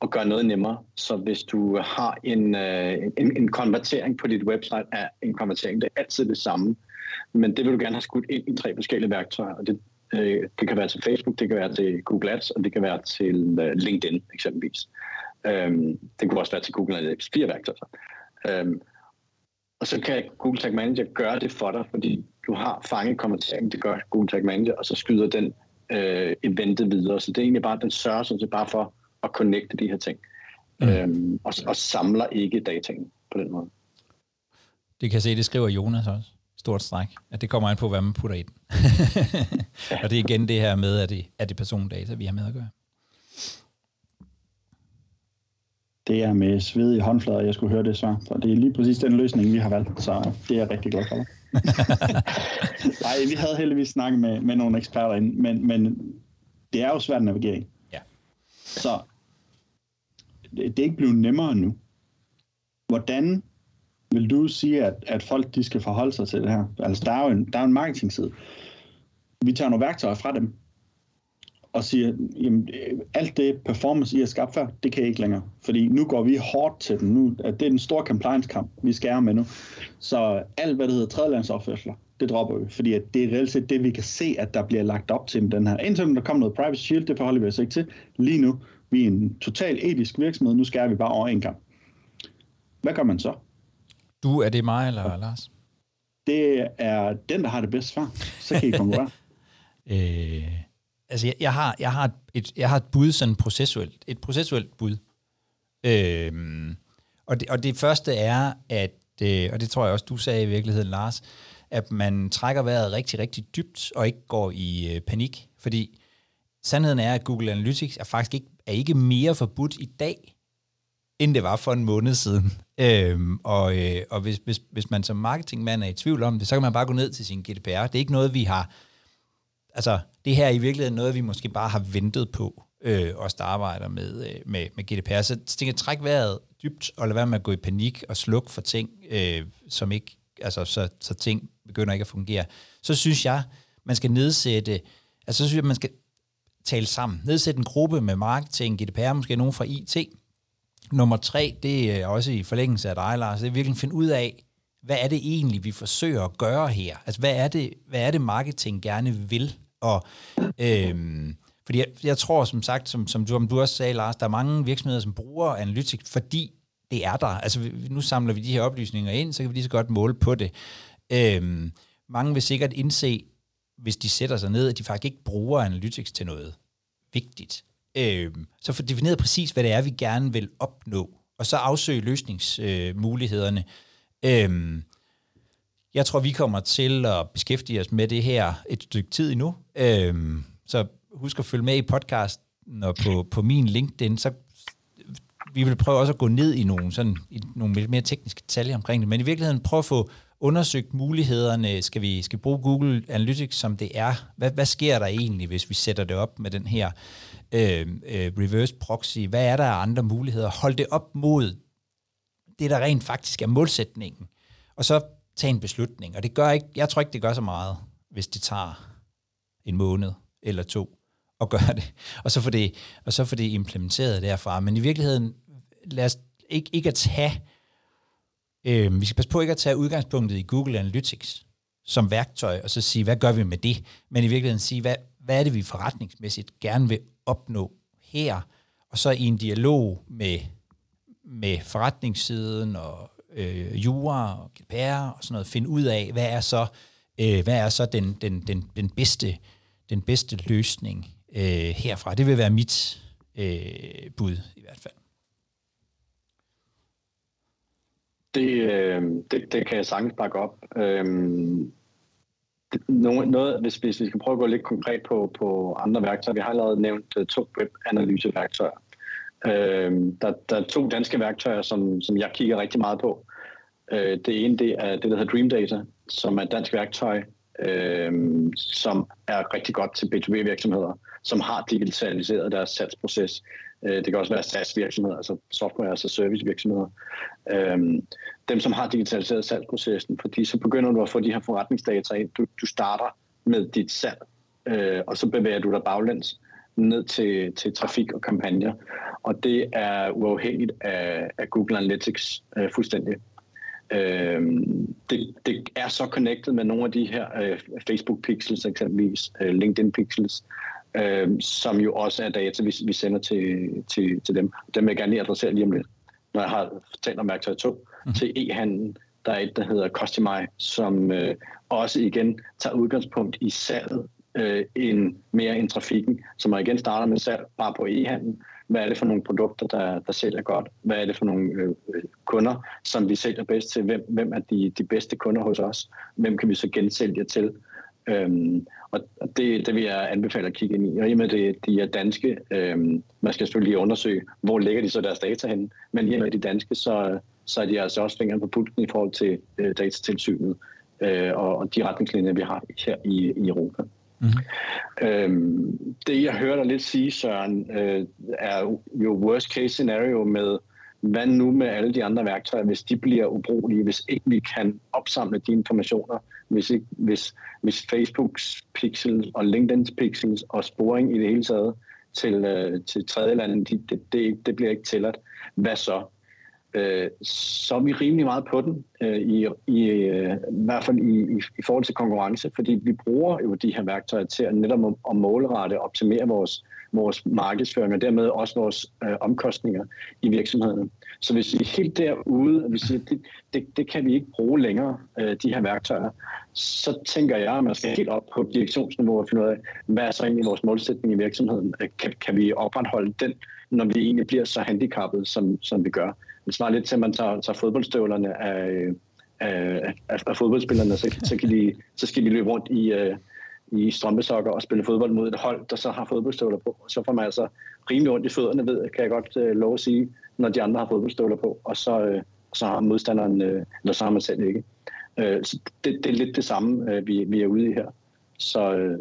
og gøre noget nemmere. Så hvis du har en, øh, en, en konvertering på dit website, er en konvertering, det er altid det samme. Men det vil du gerne have skudt ind i tre forskellige værktøjer, og det, øh, det kan være til Facebook, det kan være til Google Ads, og det kan være til øh, LinkedIn eksempelvis. Øhm, det kunne også være til Google Analytics, fire værktøjer. Øhm, og så kan Google Tag Manager gøre det for dig, fordi du har fanget konverteringen, det gør Google Tag Manager, og så skyder den øh, eventet videre. Så det er egentlig bare, den sørger sådan set bare for at connecte de her ting, mm. øhm, og, og samler ikke dataen på den måde. Det kan jeg se, det skriver Jonas også. Stort stræk. At det kommer an på, hvad man putter i den. (laughs) og det er igen det her med, at det er det persondata, vi har med at gøre. Det er med sved i håndflader, jeg skulle høre det svar. Så det er lige præcis den løsning, vi har valgt. Så det er jeg rigtig glad for. (laughs) Nej, vi havde heldigvis snakket med, med nogle eksperter ind, men, men det er jo svært at navigere i. Ja. Så det, det er ikke blevet nemmere nu. Hvordan vil du sige, at, at folk de skal forholde sig til det her? Altså, der er jo en, der er en marketingside. Vi tager nogle værktøjer fra dem, og siger, jamen, øh, alt det performance, I har skabt før, det kan I ikke længere. Fordi nu går vi hårdt til den. Nu, at det er den store compliance-kamp, vi skærer med nu. Så alt, hvad det hedder tredjelandsopførsler, det dropper vi. Fordi at det er reelt set det, vi kan se, at der bliver lagt op til den her. Indtil der kommer noget privacy shield, det forholder vi os ikke til. Lige nu, vi er en total etisk virksomhed, nu skærer vi bare over en kamp. Hvad gør man så? Du, er det mig eller Lars? Det er den, der har det bedste svar. Så kan I konkurrere. (laughs) øh, altså, jeg, jeg, har, jeg, har et, jeg har et bud, sådan processuelt. Et processuelt bud. Øh, og, det, og det første er, at, øh, og det tror jeg også, du sagde i virkeligheden, Lars, at man trækker vejret rigtig, rigtig dybt, og ikke går i øh, panik. Fordi sandheden er, at Google Analytics er faktisk ikke, er ikke mere forbudt i dag, end det var for en måned siden. Øhm, og øh, og hvis, hvis, hvis man som marketingmand er i tvivl om det, så kan man bare gå ned til sin GDPR. Det er ikke noget, vi har... Altså, det her er i virkeligheden noget, vi måske bare har ventet på, øh, os der arbejder med, øh, med, med GDPR. Så jeg træk vejret dybt, og lad være med at gå i panik og slukke for ting, øh, som ikke... Altså, så, så ting begynder ikke at fungere. Så synes jeg, man skal nedsætte... Altså, så synes jeg, man skal tale sammen. Nedsætte en gruppe med marketing, GDPR, måske nogen fra IT, Nummer tre, det er også i forlængelse af dig, Lars, det er virkelig at finde ud af, hvad er det egentlig, vi forsøger at gøre her? Altså, hvad er det, hvad er det marketing gerne vil? Og, øhm, fordi jeg, jeg tror, som sagt, som, som, du, som du også sagde, Lars, der er mange virksomheder, som bruger Analytics, fordi det er der. Altså, nu samler vi de her oplysninger ind, så kan vi lige så godt måle på det. Øhm, mange vil sikkert indse, hvis de sætter sig ned, at de faktisk ikke bruger Analytics til noget vigtigt øh, så få defineret præcis, hvad det er, vi gerne vil opnå, og så afsøge løsningsmulighederne. Øh, øh, jeg tror, vi kommer til at beskæftige os med det her et stykke tid endnu. Øh, så husk at følge med i podcasten og på, på min LinkedIn, så vi vil prøve også at gå ned i nogle, sådan, i nogle mere tekniske detaljer omkring det, men i virkeligheden prøve at få undersøgt mulighederne. Skal vi, skal vi bruge Google Analytics, som det er? Hvad, hvad sker der egentlig, hvis vi sætter det op med den her øh, øh, reverse proxy? Hvad er der af andre muligheder? Hold det op mod det, der rent faktisk er målsætningen, og så tage en beslutning. Og det gør ikke, jeg tror ikke, det gør så meget, hvis det tager en måned eller to at gøre det, og så få det, og så få det implementeret derfra. Men i virkeligheden, lad os ikke, ikke at tage, øh, vi skal passe på ikke at tage udgangspunktet i Google Analytics som værktøj, og så sige, hvad gør vi med det? Men i virkeligheden sige, hvad, hvad er det, vi forretningsmæssigt gerne vil opnå her? Og så i en dialog med, med forretningssiden og øh, jura og GDPR og sådan noget, finde ud af, hvad er så, øh, hvad er så den, den, den, den, bedste, den bedste løsning øh, herfra. Det vil være mit øh, bud i hvert fald. Det, øh, det, det kan jeg sagtens bakke op. Øhm, noget, noget, hvis, hvis vi skal prøve at gå lidt konkret på, på andre værktøjer. Vi har allerede nævnt uh, to webanalyseværktøjer. Øhm, der, der er to danske værktøjer, som, som jeg kigger rigtig meget på. Øh, det ene det er det, der hedder Dream Data, som er et dansk værktøj, øh, som er rigtig godt til B2B-virksomheder, som har digitaliseret deres salgsproces. Øh, det kan også være SaaS-virksomheder, altså software altså service-virksomheder. Øh, dem, som har digitaliseret salgsprocessen, fordi så begynder du at få de her forretningsdata ind. Du, du starter med dit salg, øh, og så bevæger du dig baglæns ned til, til trafik og kampagner. Og det er uafhængigt af, af Google Analytics øh, fuldstændig. Øh, det, det er så connected med nogle af de her øh, Facebook pixels eksempelvis, øh, LinkedIn pixels, øh, som jo også er data, vi, vi sender til, til, til dem. Dem vil jeg gerne lige adressere lige om lidt, når jeg har talt om værktøj 2. Mm. Til e-handlen, der er et, der hedder Costimai, som øh, også igen tager udgangspunkt i salget øh, en, mere end trafikken, som igen starter med salg bare på e-handel, hvad er det for nogle produkter, der, der sælger godt? Hvad er det for nogle øh, kunder, som vi sælger bedst til? Hvem, hvem er de, de bedste kunder hos os? Hvem kan vi så gensælge til? Øhm, og det, det vil jeg anbefale at kigge ind i. Og i og med det, de er danske, øhm, man skal selvfølgelig lige undersøge, hvor ligger de så deres data henne. Men i og med de danske, så, så er de altså også fingeren på pulten i forhold til øh, datatilsynet øh, og, og de retningslinjer, vi har her i, i Europa. Mm-hmm. Øhm, det jeg hører dig lidt sige, Søren, øh, er jo worst case scenario med, hvad nu med alle de andre værktøjer, hvis de bliver ubrugelige, hvis ikke vi kan opsamle de informationer, hvis, ikke, hvis, hvis Facebooks pixel og LinkedIn's pixels og sporing i det hele taget til, øh, til tredje lande, de, det, det, det bliver ikke tilladt. Hvad så? øh, så er vi rimelig meget på den, øh, i, i, øh, i hvert fald i, i, i forhold til konkurrence, fordi vi bruger jo de her værktøjer til at netop at, at målrette og optimere vores, vores markedsføring og dermed også vores øh, omkostninger i virksomheden. Så hvis vi er helt derude, og vi siger, at det, det, det kan vi ikke bruge længere, øh, de her værktøjer, så tænker jeg, at man skal helt op på direktionsniveau og finde ud af, hvad er så egentlig vores målsætning i virksomheden? Øh, kan, kan vi opretholde den, når vi egentlig bliver så handicappet, som, som vi gør? det svarer lidt til, at man tager, tager fodboldstøvlerne af, øh, af, af, af fodboldspillerne, så, så, kan de, så skal de løbe rundt i, øh, i strømpesokker og spille fodbold mod et hold, der så har fodboldstøvler på. Så får man altså rimelig ondt i fødderne, ved, kan jeg godt øh, lov at sige, når de andre har fodboldstøvler på, og så, øh, så har modstanderen, øh, eller så har man selv ikke. Øh, så det, det er lidt det samme, øh, vi, vi er ude i her. Så, øh,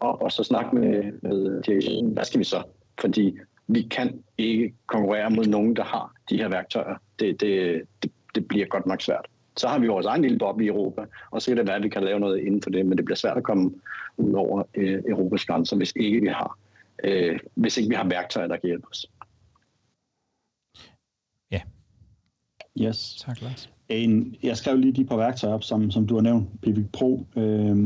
og, og så snakke med, med direktionen, hvad skal vi så? Fordi vi kan ikke konkurrere mod nogen, der har de her værktøjer. Det, det, det, det bliver godt nok svært. Så har vi vores egen lille boble i Europa, og så kan det være, at vi kan lave noget inden for det, men det bliver svært at komme ud over øh, Europas grænser, hvis ikke vi har, øh, hvis ikke vi har værktøjer, der kan hjælpe os. Ja. Yes. Tak, Lars. En, jeg skrev lige de par værktøjer op, som, som du har nævnt, Pivik Pro, øh,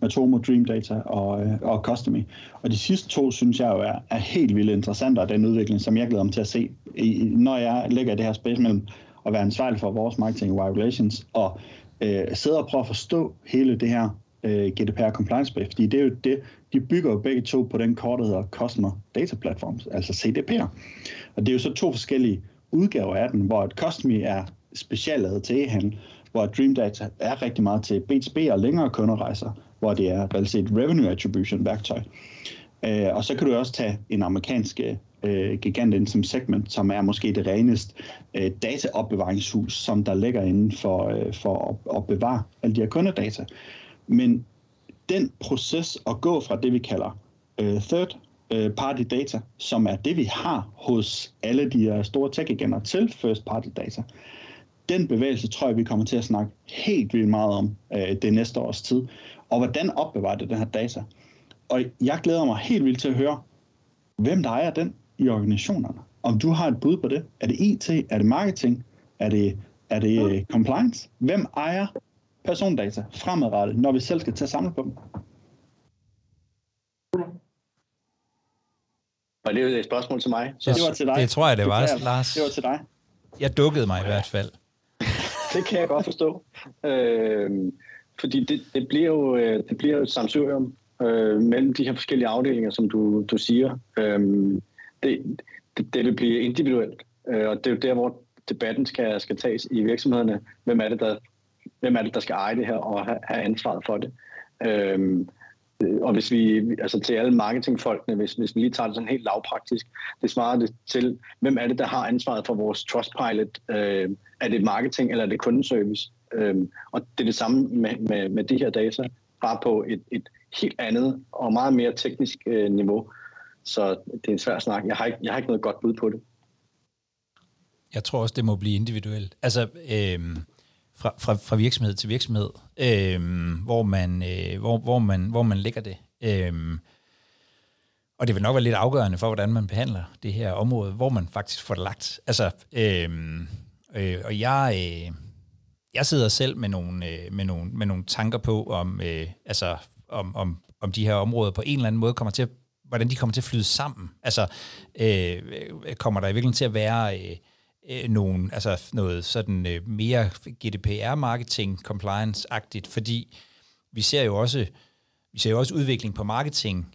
Matomo, Dream Data og, øh, og Customy. Og de sidste to, synes jeg jo er, er helt vildt interessante, og den udvikling, som jeg glæder mig til at se, i, når jeg lægger det her space mellem at være ansvarlig for vores marketing og relations, og øh, sidde og prøve at forstå hele det her øh, GDPR compliance space, fordi det er jo det, de bygger jo begge to på den kort, der hedder Customer Data Platforms, altså CDP'er. Og det er jo så to forskellige udgaver af den, hvor et Customy er specielt til e-handel, hvor Dream Data er rigtig meget til B2B og længere kunderejser, hvor det er reelt revenue attribution værktøj. Øh, og så kan du også tage en amerikansk øh, øh, giganten som segment, som er måske det reneste øh, dataopbevaringshus, som der ligger inden for, øh, for at, at bevare alle de her kundedata. Men den proces at gå fra det, vi kalder øh, third øh, party data, som er det, vi har hos alle de her store tech til first party data, den bevægelse tror jeg, vi kommer til at snakke helt vildt meget om øh, det næste års tid. Og hvordan opbevarer det den her data? Og jeg glæder mig helt vildt til at høre, hvem der ejer den i organisationerne. Om du har et bud på det. Er det IT? Er det marketing? Er det, er det uh, compliance? Hvem ejer persondata fremadrettet, når vi selv skal tage samle på dem? Var det et spørgsmål til mig? Så, det var til dig. Det tror jeg, det var, det Lars. Det var til dig. Jeg dukkede mig i hvert fald. (laughs) det kan jeg godt forstå. Øh, fordi det, det bliver jo øh, det bliver jo et samsurium øh, mellem de her forskellige afdelinger, som du, du siger. Øh, det, det, det vil blive individuelt, øh, og det er jo der, hvor debatten skal, skal tages i virksomhederne. Hvem er det, der, hvem er det, der skal eje det her og have, ansvaret for det? Øhm, øh, og hvis vi, altså til alle marketingfolkene, hvis, hvis vi lige tager det sådan helt lavpraktisk, det svarer det til, hvem er det, der har ansvaret for vores Trustpilot? Øh, er det marketing, eller er det kundeservice? Øh, og det er det samme med, med, med de her data, bare på et, et helt andet og meget mere teknisk øh, niveau. Så det er en svær snak. Jeg har, ikke, jeg har ikke noget godt bud på det. Jeg tror også, det må blive individuelt. Altså, øh, fra, fra, fra virksomhed til virksomhed, øh, hvor, man, øh, hvor, hvor, man, hvor man lægger det. Øh, og det vil nok være lidt afgørende for, hvordan man behandler det her område, hvor man faktisk får det lagt. Altså, øh, øh, og jeg, øh, jeg sidder selv med nogle, øh, med nogle, med nogle tanker på, om, øh, altså, om, om, om de her områder på en eller anden måde kommer til at, hvordan de kommer til at flyde sammen. Altså, øh, kommer der i virkeligheden til at være... Øh, øh nogen, altså noget sådan øh, mere GDPR-marketing, compliance-agtigt, fordi vi ser jo også, vi ser jo også udvikling på marketing,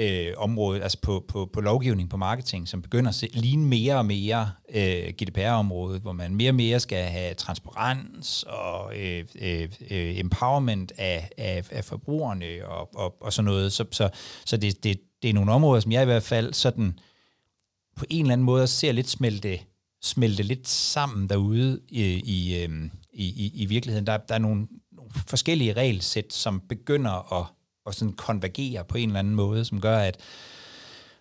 øh, området, altså på, på, på lovgivning på marketing, som begynder at se, ligne mere og mere øh, GDPR-området, hvor man mere og mere skal have transparens og øh, øh, øh, empowerment af, af, af forbrugerne og, og, og sådan noget. Så, så, så det, det, det er nogle områder, som jeg i hvert fald sådan på en eller anden måde ser lidt smelte smelte lidt sammen derude i, øhm, i, i, i, virkeligheden. Der, der er nogle, nogle forskellige regelsæt, som begynder at, at sådan konvergere på en eller anden måde, som gør, at,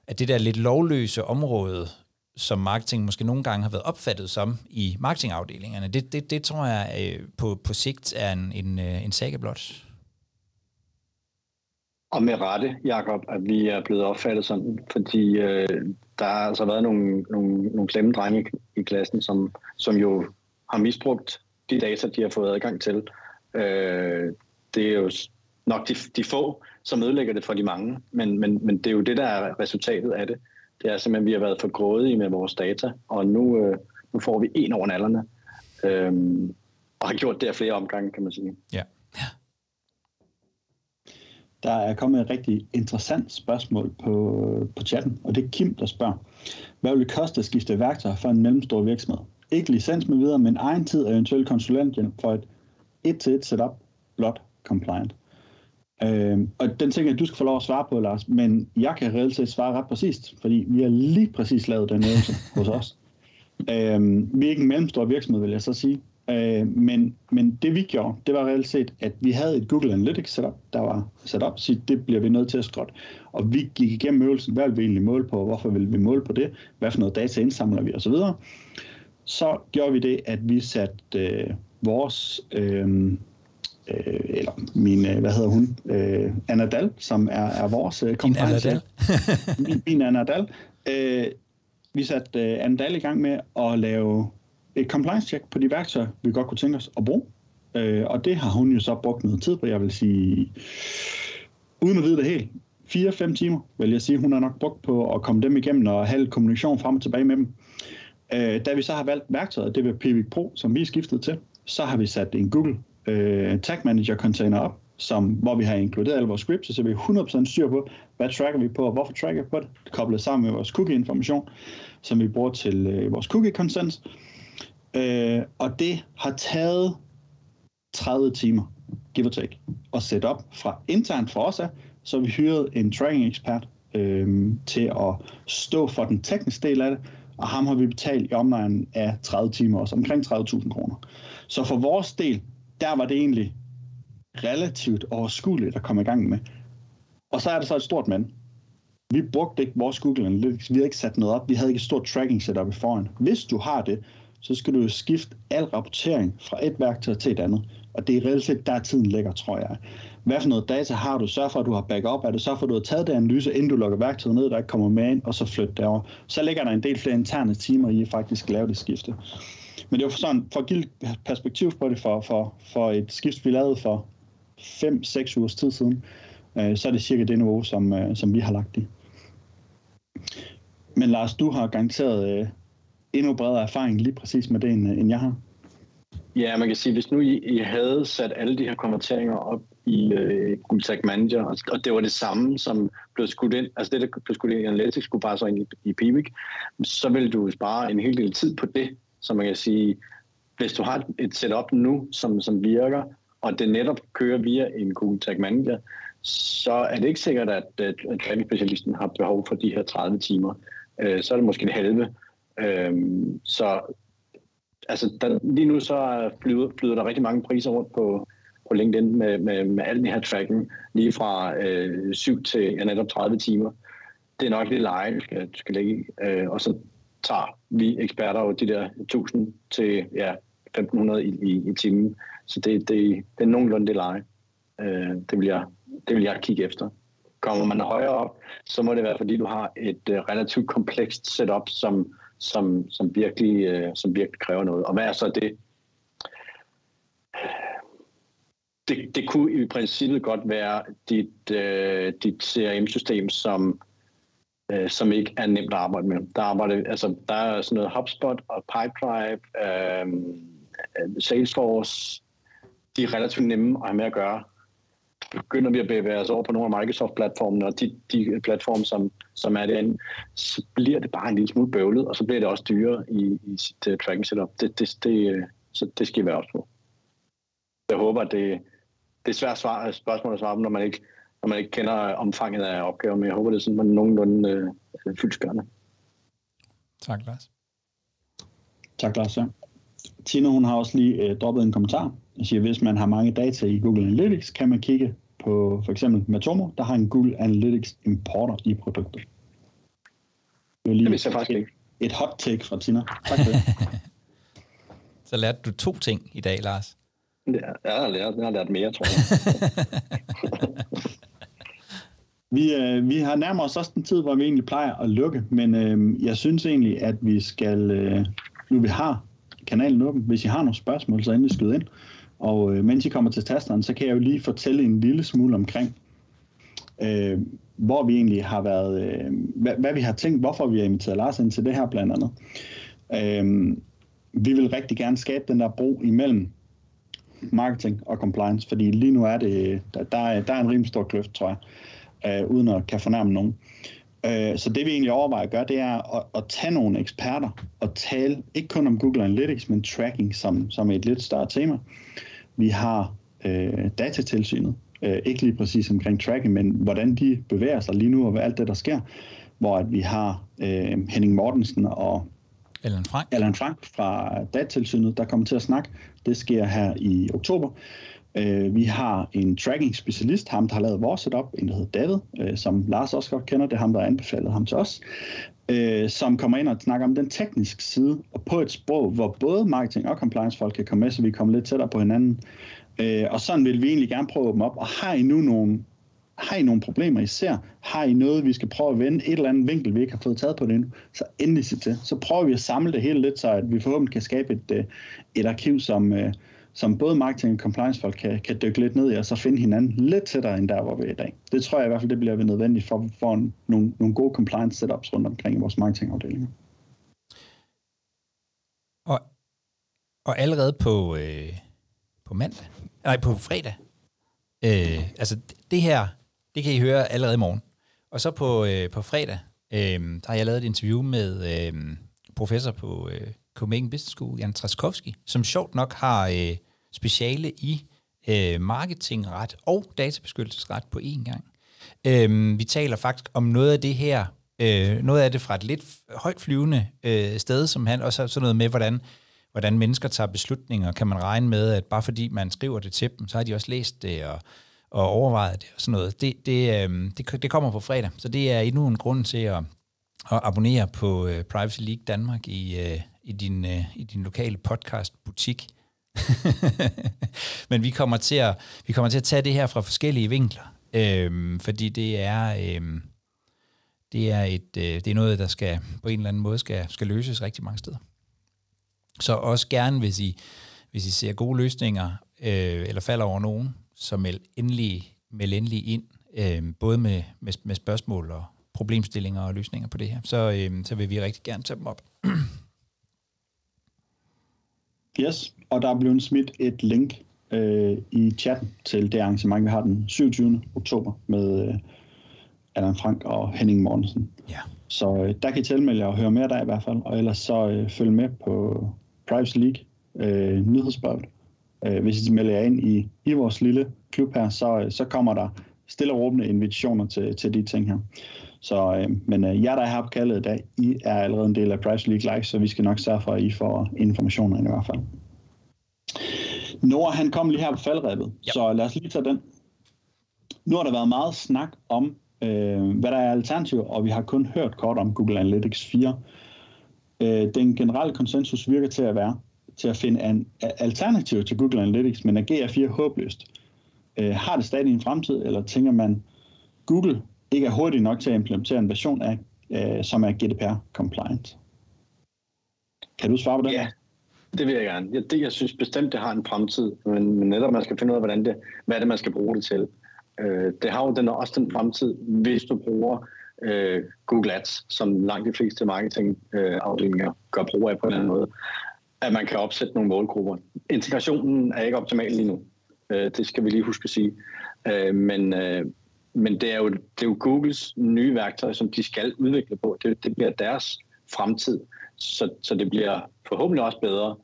at det der lidt lovløse område, som marketing måske nogle gange har været opfattet som i marketingafdelingerne, det, det, det tror jeg øh, på, på sigt er en, en, øh, en saga blot. Og med rette, Jakob, at vi er blevet opfattet sådan, fordi øh, der har altså været nogle, nogle, nogle slemme drenge i klassen, som, som jo har misbrugt de data, de har fået adgang til. Øh, det er jo nok de, de få, som ødelægger det for de mange, men, men, men det er jo det, der er resultatet af det. Det er simpelthen, at vi har været for grådige med vores data, og nu, øh, nu får vi en over nallerne. Øh, og har gjort det af flere omgange, kan man sige. Ja. Der er kommet et rigtig interessant spørgsmål på, på chatten, og det er Kim, der spørger. Hvad vil det koste at skifte værktøj for en mellemstor virksomhed? Ikke licens med videre, men egen tid og eventuelt konsulenthjælp for et et-til-et setup, blot compliant. Øhm, og den tænker jeg, at du skal få lov at svare på, Lars, men jeg kan reelt set svare ret præcist, fordi vi har lige præcis lavet den øvelse hos os. (laughs) Øhm, vi er ikke en mellemstor virksomhed, vil jeg så sige. Øh, men, men det vi gjorde, det var reelt set, at vi havde et Google Analytics setup, der var sat op, så det bliver vi nødt til at skrotte. Og vi gik igennem øvelsen, hvad vil vi egentlig måle på, hvorfor vil vi måle på det, hvad for noget data indsamler vi osv. Så gjorde vi det, at vi satte øh, vores, øh, øh, eller min, øh, hvad hedder hun, øh, Anna Dahl, som er, er vores øh, compliance. (laughs) min, min Anna Dahl. Øh, vi satte øh, Anna Dahl i gang med at lave et compliance check på de værktøjer, vi godt kunne tænke os at bruge. Øh, og det har hun jo så brugt noget tid på, jeg vil sige, uden at vide det helt, 4-5 timer, vil jeg sige, hun har nok brugt på at komme dem igennem og have kommunikation frem og tilbage med dem. Øh, da vi så har valgt værktøjet, det vil Pivik Pro, som vi er skiftet til, så har vi sat en Google øh, Tag Manager container op, som, hvor vi har inkluderet alle vores scripts, så vi er 100% styr på, hvad tracker vi på, og hvorfor tracker vi på det. Det koblet sammen med vores cookie-information, som vi bruger til øh, vores cookie-consent. Øh, Øh, og det har taget 30 timer, give or take, at sætte op fra internt for os af, så vi hyrede en tracking ekspert øh, til at stå for den tekniske del af det, og ham har vi betalt i omegnen af 30 timer også, omkring 30.000 kroner. Så for vores del, der var det egentlig relativt overskueligt at komme i gang med. Og så er det så et stort mand. Vi brugte ikke vores Google Analytics, vi havde ikke sat noget op, vi havde ikke et stort tracking setup i foran. Hvis du har det, så skal du jo skifte al rapportering fra et værktøj til et andet. Og det er reelt set der tiden ligger, tror jeg. Hvad for noget data har du? Sørg for, at du har backup. Er det så for, at du har taget det analyse, inden du lukker værktøjet ned, der ikke kommer med ind, og så flytte derover. Så ligger der en del flere interne timer i at faktisk lave det skifte. Men det var for, sådan, for at give perspektiv på det for, for, for et skift, vi lavede for 5-6 ugers tid siden, øh, så er det cirka det niveau, som, øh, som vi har lagt i. Men Lars, du har garanteret øh, endnu bredere erfaring lige præcis med det, end, end jeg har. Ja, man kan sige, hvis nu I, I havde sat alle de her konverteringer op i øh, Google Tag Manager, og, og det var det samme, som blev skudt ind, altså det, der blev skudt ind i Analytics, skulle bare så ind i, i Pivik, så ville du spare en hel del tid på det. Så man kan sige, hvis du har et setup nu, som, som virker, og det netop kører via en Google Tag Manager, så er det ikke sikkert, at, at, at specialisten har behov for de her 30 timer. Øh, så er det måske det halve. Øhm, så altså, der, lige nu så flyder, flyder der rigtig mange priser rundt på, på LinkedIn med, med, med al den her tracking, lige fra øh, 7 til ja, netop 30 timer. Det er nok lidt leje, du skal, du skal lægge i. Øh, og så tager vi eksperter jo de der 1000 til ja, 1500 i, i, i timen. Så det, det, det er nogenlunde det leje. Øh, det, vil jeg, det vil jeg kigge efter. Kommer man højere op, så må det være, fordi du har et øh, relativt komplekst setup, som, som, som, virkelig, øh, som virkelig kræver noget. Og hvad er så det? Det, det kunne i princippet godt være dit, øh, dit CRM-system, som, øh, som ikke er nemt at arbejde med. Der, arbejder, altså, der er sådan noget HubSpot og Pipedrive, øh, Salesforce, de er relativt nemme at have med at gøre. Begynder vi at bevæge os over på nogle af Microsoft-platformene, og de, de platforme, som, som er derinde, så bliver det bare en lille smule bøvlet, og så bliver det også dyrere i, i sit uh, tracking setup. Det, det, det, så det skal vi være også på. Jeg håber, at det, det er svært svar, spørgsmål at svare på, når man ikke, når man ikke kender omfanget af opgaven, men jeg håber, det er sådan, man nogenlunde uh, fyldskørende. Tak, Lars. Tak, Lars. Ja. Tina, hun har også lige uh, droppet en kommentar. Jeg siger, hvis man har mange data i Google Analytics, kan man kigge på for eksempel Matomo, der har en Google Analytics importer i produktet. Det, lige det vidste jeg faktisk ikke. Et hot take fra Tina. Tak for det. (laughs) Så lærte du to ting i dag, Lars. Ja, jeg har lært, jeg har lært mere, tror jeg. (laughs) vi, øh, vi har nærmere os også den tid, hvor vi egentlig plejer at lukke, men øh, jeg synes egentlig, at vi skal, øh, nu vi har kanalen åben, hvis I har nogle spørgsmål, så endelig skyd ind. Og øh, mens I kommer til tasteren, så kan jeg jo lige fortælle en lille smule omkring, øh, hvor vi egentlig har været, øh, hvad, hvad vi har tænkt, hvorfor vi har inviteret Lars ind til det her blandt andet. Øh, vi vil rigtig gerne skabe den der bro imellem marketing og compliance, fordi lige nu er det, øh, der, der, er, der er en rimelig stor kløft, tror jeg, øh, uden at kan fornærme nogen. Øh, så det vi egentlig overvejer at gøre, det er at, at tage nogle eksperter og tale ikke kun om Google Analytics, men tracking som, som et lidt større tema. Vi har øh, datatilsynet, øh, ikke lige præcis omkring tracking, men hvordan de bevæger sig lige nu og hvad alt det, der sker. Hvor at vi har øh, Henning Mortensen og Allan Frank. Allan Frank fra datatilsynet, der kommer til at snakke. Det sker her i oktober. Øh, vi har en tracking specialist, ham der har lavet vores setup, en der hedder David, øh, som Lars også godt kender, det er ham, der har anbefalet ham til os, øh, som kommer ind og snakker om den tekniske side, og på et sprog, hvor både marketing og compliance folk kan komme med, så vi kommer lidt tættere på hinanden. Øh, og sådan vil vi egentlig gerne prøve at åbne op, og har I nu nogle har I nogle problemer, I ser? Har I noget, vi skal prøve at vende? Et eller andet vinkel, vi ikke har fået taget på det endnu? Så endelig sig til. Så prøver vi at samle det hele lidt, så at vi forhåbentlig kan skabe et, øh, et arkiv, som, øh, som både marketing og compliance folk kan, kan dykke lidt ned i, og så finde hinanden lidt tættere end der, hvor vi er i dag. Det tror jeg i hvert fald, det bliver nødvendigt for at få nogle, nogle gode compliance setups rundt omkring i vores marketingafdelinger. Og, og allerede på, øh, på mandag, nej, på fredag, øh, altså det her, det kan I høre allerede i morgen. Og så på, øh, på fredag, øh, der har jeg lavet et interview med øh, professor på øh, Copenhagen Business School, Jan Traskowski, som sjovt nok har øh, speciale i øh, marketingret og databeskyttelsesret på én gang. Øh, vi taler faktisk om noget af det her, øh, noget af det fra et lidt højt flyvende øh, sted, som han også har sådan noget med, hvordan, hvordan mennesker tager beslutninger. Kan man regne med, at bare fordi man skriver det til dem, så har de også læst det og, og overvejet det og sådan noget. Det, det, øh, det, det kommer på fredag, så det er endnu en grund til at, at abonnere på øh, Privacy League Danmark i, øh, i din, øh, i din lokale podcast-butik. (laughs) Men vi kommer, til at, vi kommer til at tage det her fra forskellige vinkler, øh, fordi det er, øh, det, er et, øh, det er noget, der skal på en eller anden måde skal, skal løses rigtig mange steder. Så også gerne, hvis I, hvis I ser gode løsninger, øh, eller falder over nogen, så meld endelig, meld endelig ind, øh, både med, med, med spørgsmål og problemstillinger og løsninger på det her. Så, øh, så vil vi rigtig gerne tage dem op. (clears throat) Yes, og der er blevet smidt et link øh, i chatten til det arrangement, vi har den 27. oktober med øh, Allan Frank og Henning Mortensen. Ja. Så øh, der kan I tilmelde jer og høre mere der i hvert fald, og ellers så øh, følg med på Privacy League øh, nyhedsbrevet. Øh, hvis I melder jer ind i, i vores lille klub her, så, øh, så kommer der stille og råbende invitationer til, til de ting her. Så, øh, men øh, jer, der er her på kaldet i dag, I er allerede en del af Privacy League Live, så vi skal nok sørge for, at I får informationer i hvert fald. Nora, han kom lige her på faldrebet, Ja. så lad os lige tage den. Nu har der været meget snak om, øh, hvad der er alternativ, og vi har kun hørt kort om Google Analytics 4. Øh, den generelle konsensus virker til at være til at finde en alternativ til Google Analytics, men er GA4 håbløst? Øh, har det stadig en fremtid, eller tænker man, Google ikke er hurtigt nok til at implementere en version af, øh, som er GDPR compliant? Kan du svare på det? Ja, det vil jeg gerne. Jeg, det, jeg synes bestemt, det har en fremtid, men, men netop man skal finde ud af, hvordan det, hvad er det, man skal bruge det til. Øh, det har jo den, også den fremtid, hvis du bruger øh, Google Ads, som langt de fleste marketingafdelinger øh, gør brug af på en eller anden måde, at man kan opsætte nogle målgrupper. Integrationen er ikke optimal lige nu. Øh, det skal vi lige huske at sige. Øh, men, øh, men det er, jo, det er jo Googles nye værktøj, som de skal udvikle på. Det, det bliver deres fremtid. Så, så det bliver forhåbentlig også bedre.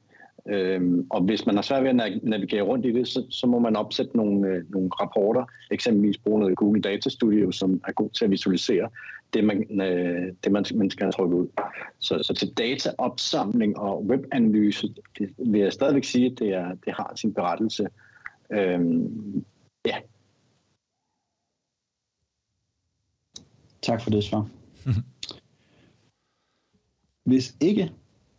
Øhm, og hvis man har svært ved at navigere rundt i det, så, så må man opsætte nogle, øh, nogle rapporter, eksempelvis bruge noget Google Data Studio, som er god til at visualisere det, man, øh, det man, man skal have trykket ud. Så, så til dataopsamling og webanalyse, det vil jeg stadigvæk sige, at det, er, det har sin berettelse. Øhm, ja, Tak for det svar. Hvis ikke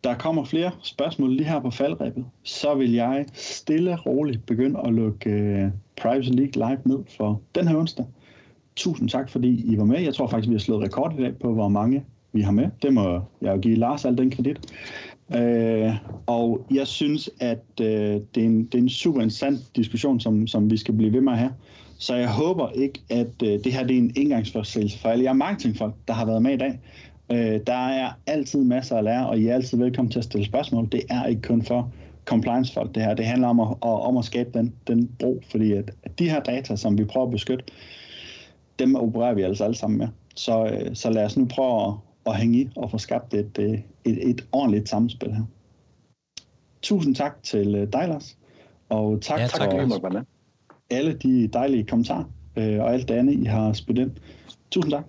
der kommer flere spørgsmål lige her på faldrebet, så vil jeg stille og roligt begynde at lukke uh, Privacy League live ned for den her onsdag. Tusind tak, fordi I var med. Jeg tror faktisk, vi har slået rekord i dag på, hvor mange vi har med. Det må jeg jo give Lars al den kredit. Uh, og jeg synes, at uh, det, er en, det er en super interessant diskussion, som, som vi skal blive ved med at have. Så jeg håber ikke, at uh, det her det er en indgangsforståelse for alle jer marketingfolk, der har været med i dag. Øh, der er altid masser at lære, og I er altid velkommen til at stille spørgsmål. Det er ikke kun for compliance-folk det her. Det handler om at, om at skabe den, den bro, fordi at de her data, som vi prøver at beskytte, dem opererer vi altså alle sammen med. Så, øh, så lad os nu prøve at, at hænge i og få skabt et, øh, et, et ordentligt samspil her. Tusind tak til øh, dig, Lars. Og tak, Ja, ja, tak, tak tak, for tak, tak alle de dejlige kommentarer øh, og alt det andet, I har spillet ind. Tusind tak.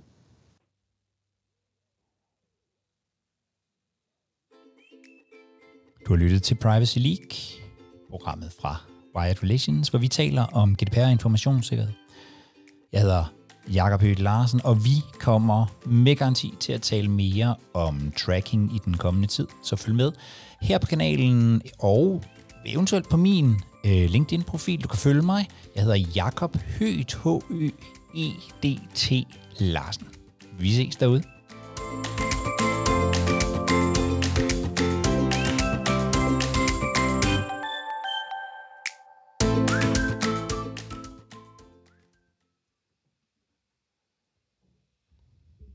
Du har lyttet til Privacy League, programmet fra Wired Relations, hvor vi taler om GDPR og informationssikkerhed. Jeg hedder Jakob Høgh Larsen, og vi kommer med garanti til at tale mere om tracking i den kommende tid. Så følg med her på kanalen og eventuelt på min øh, LinkedIn-profil. Du kan følge mig. Jeg hedder Jakob Høgt, H-Y-E-D-T Larsen. Vi ses derude.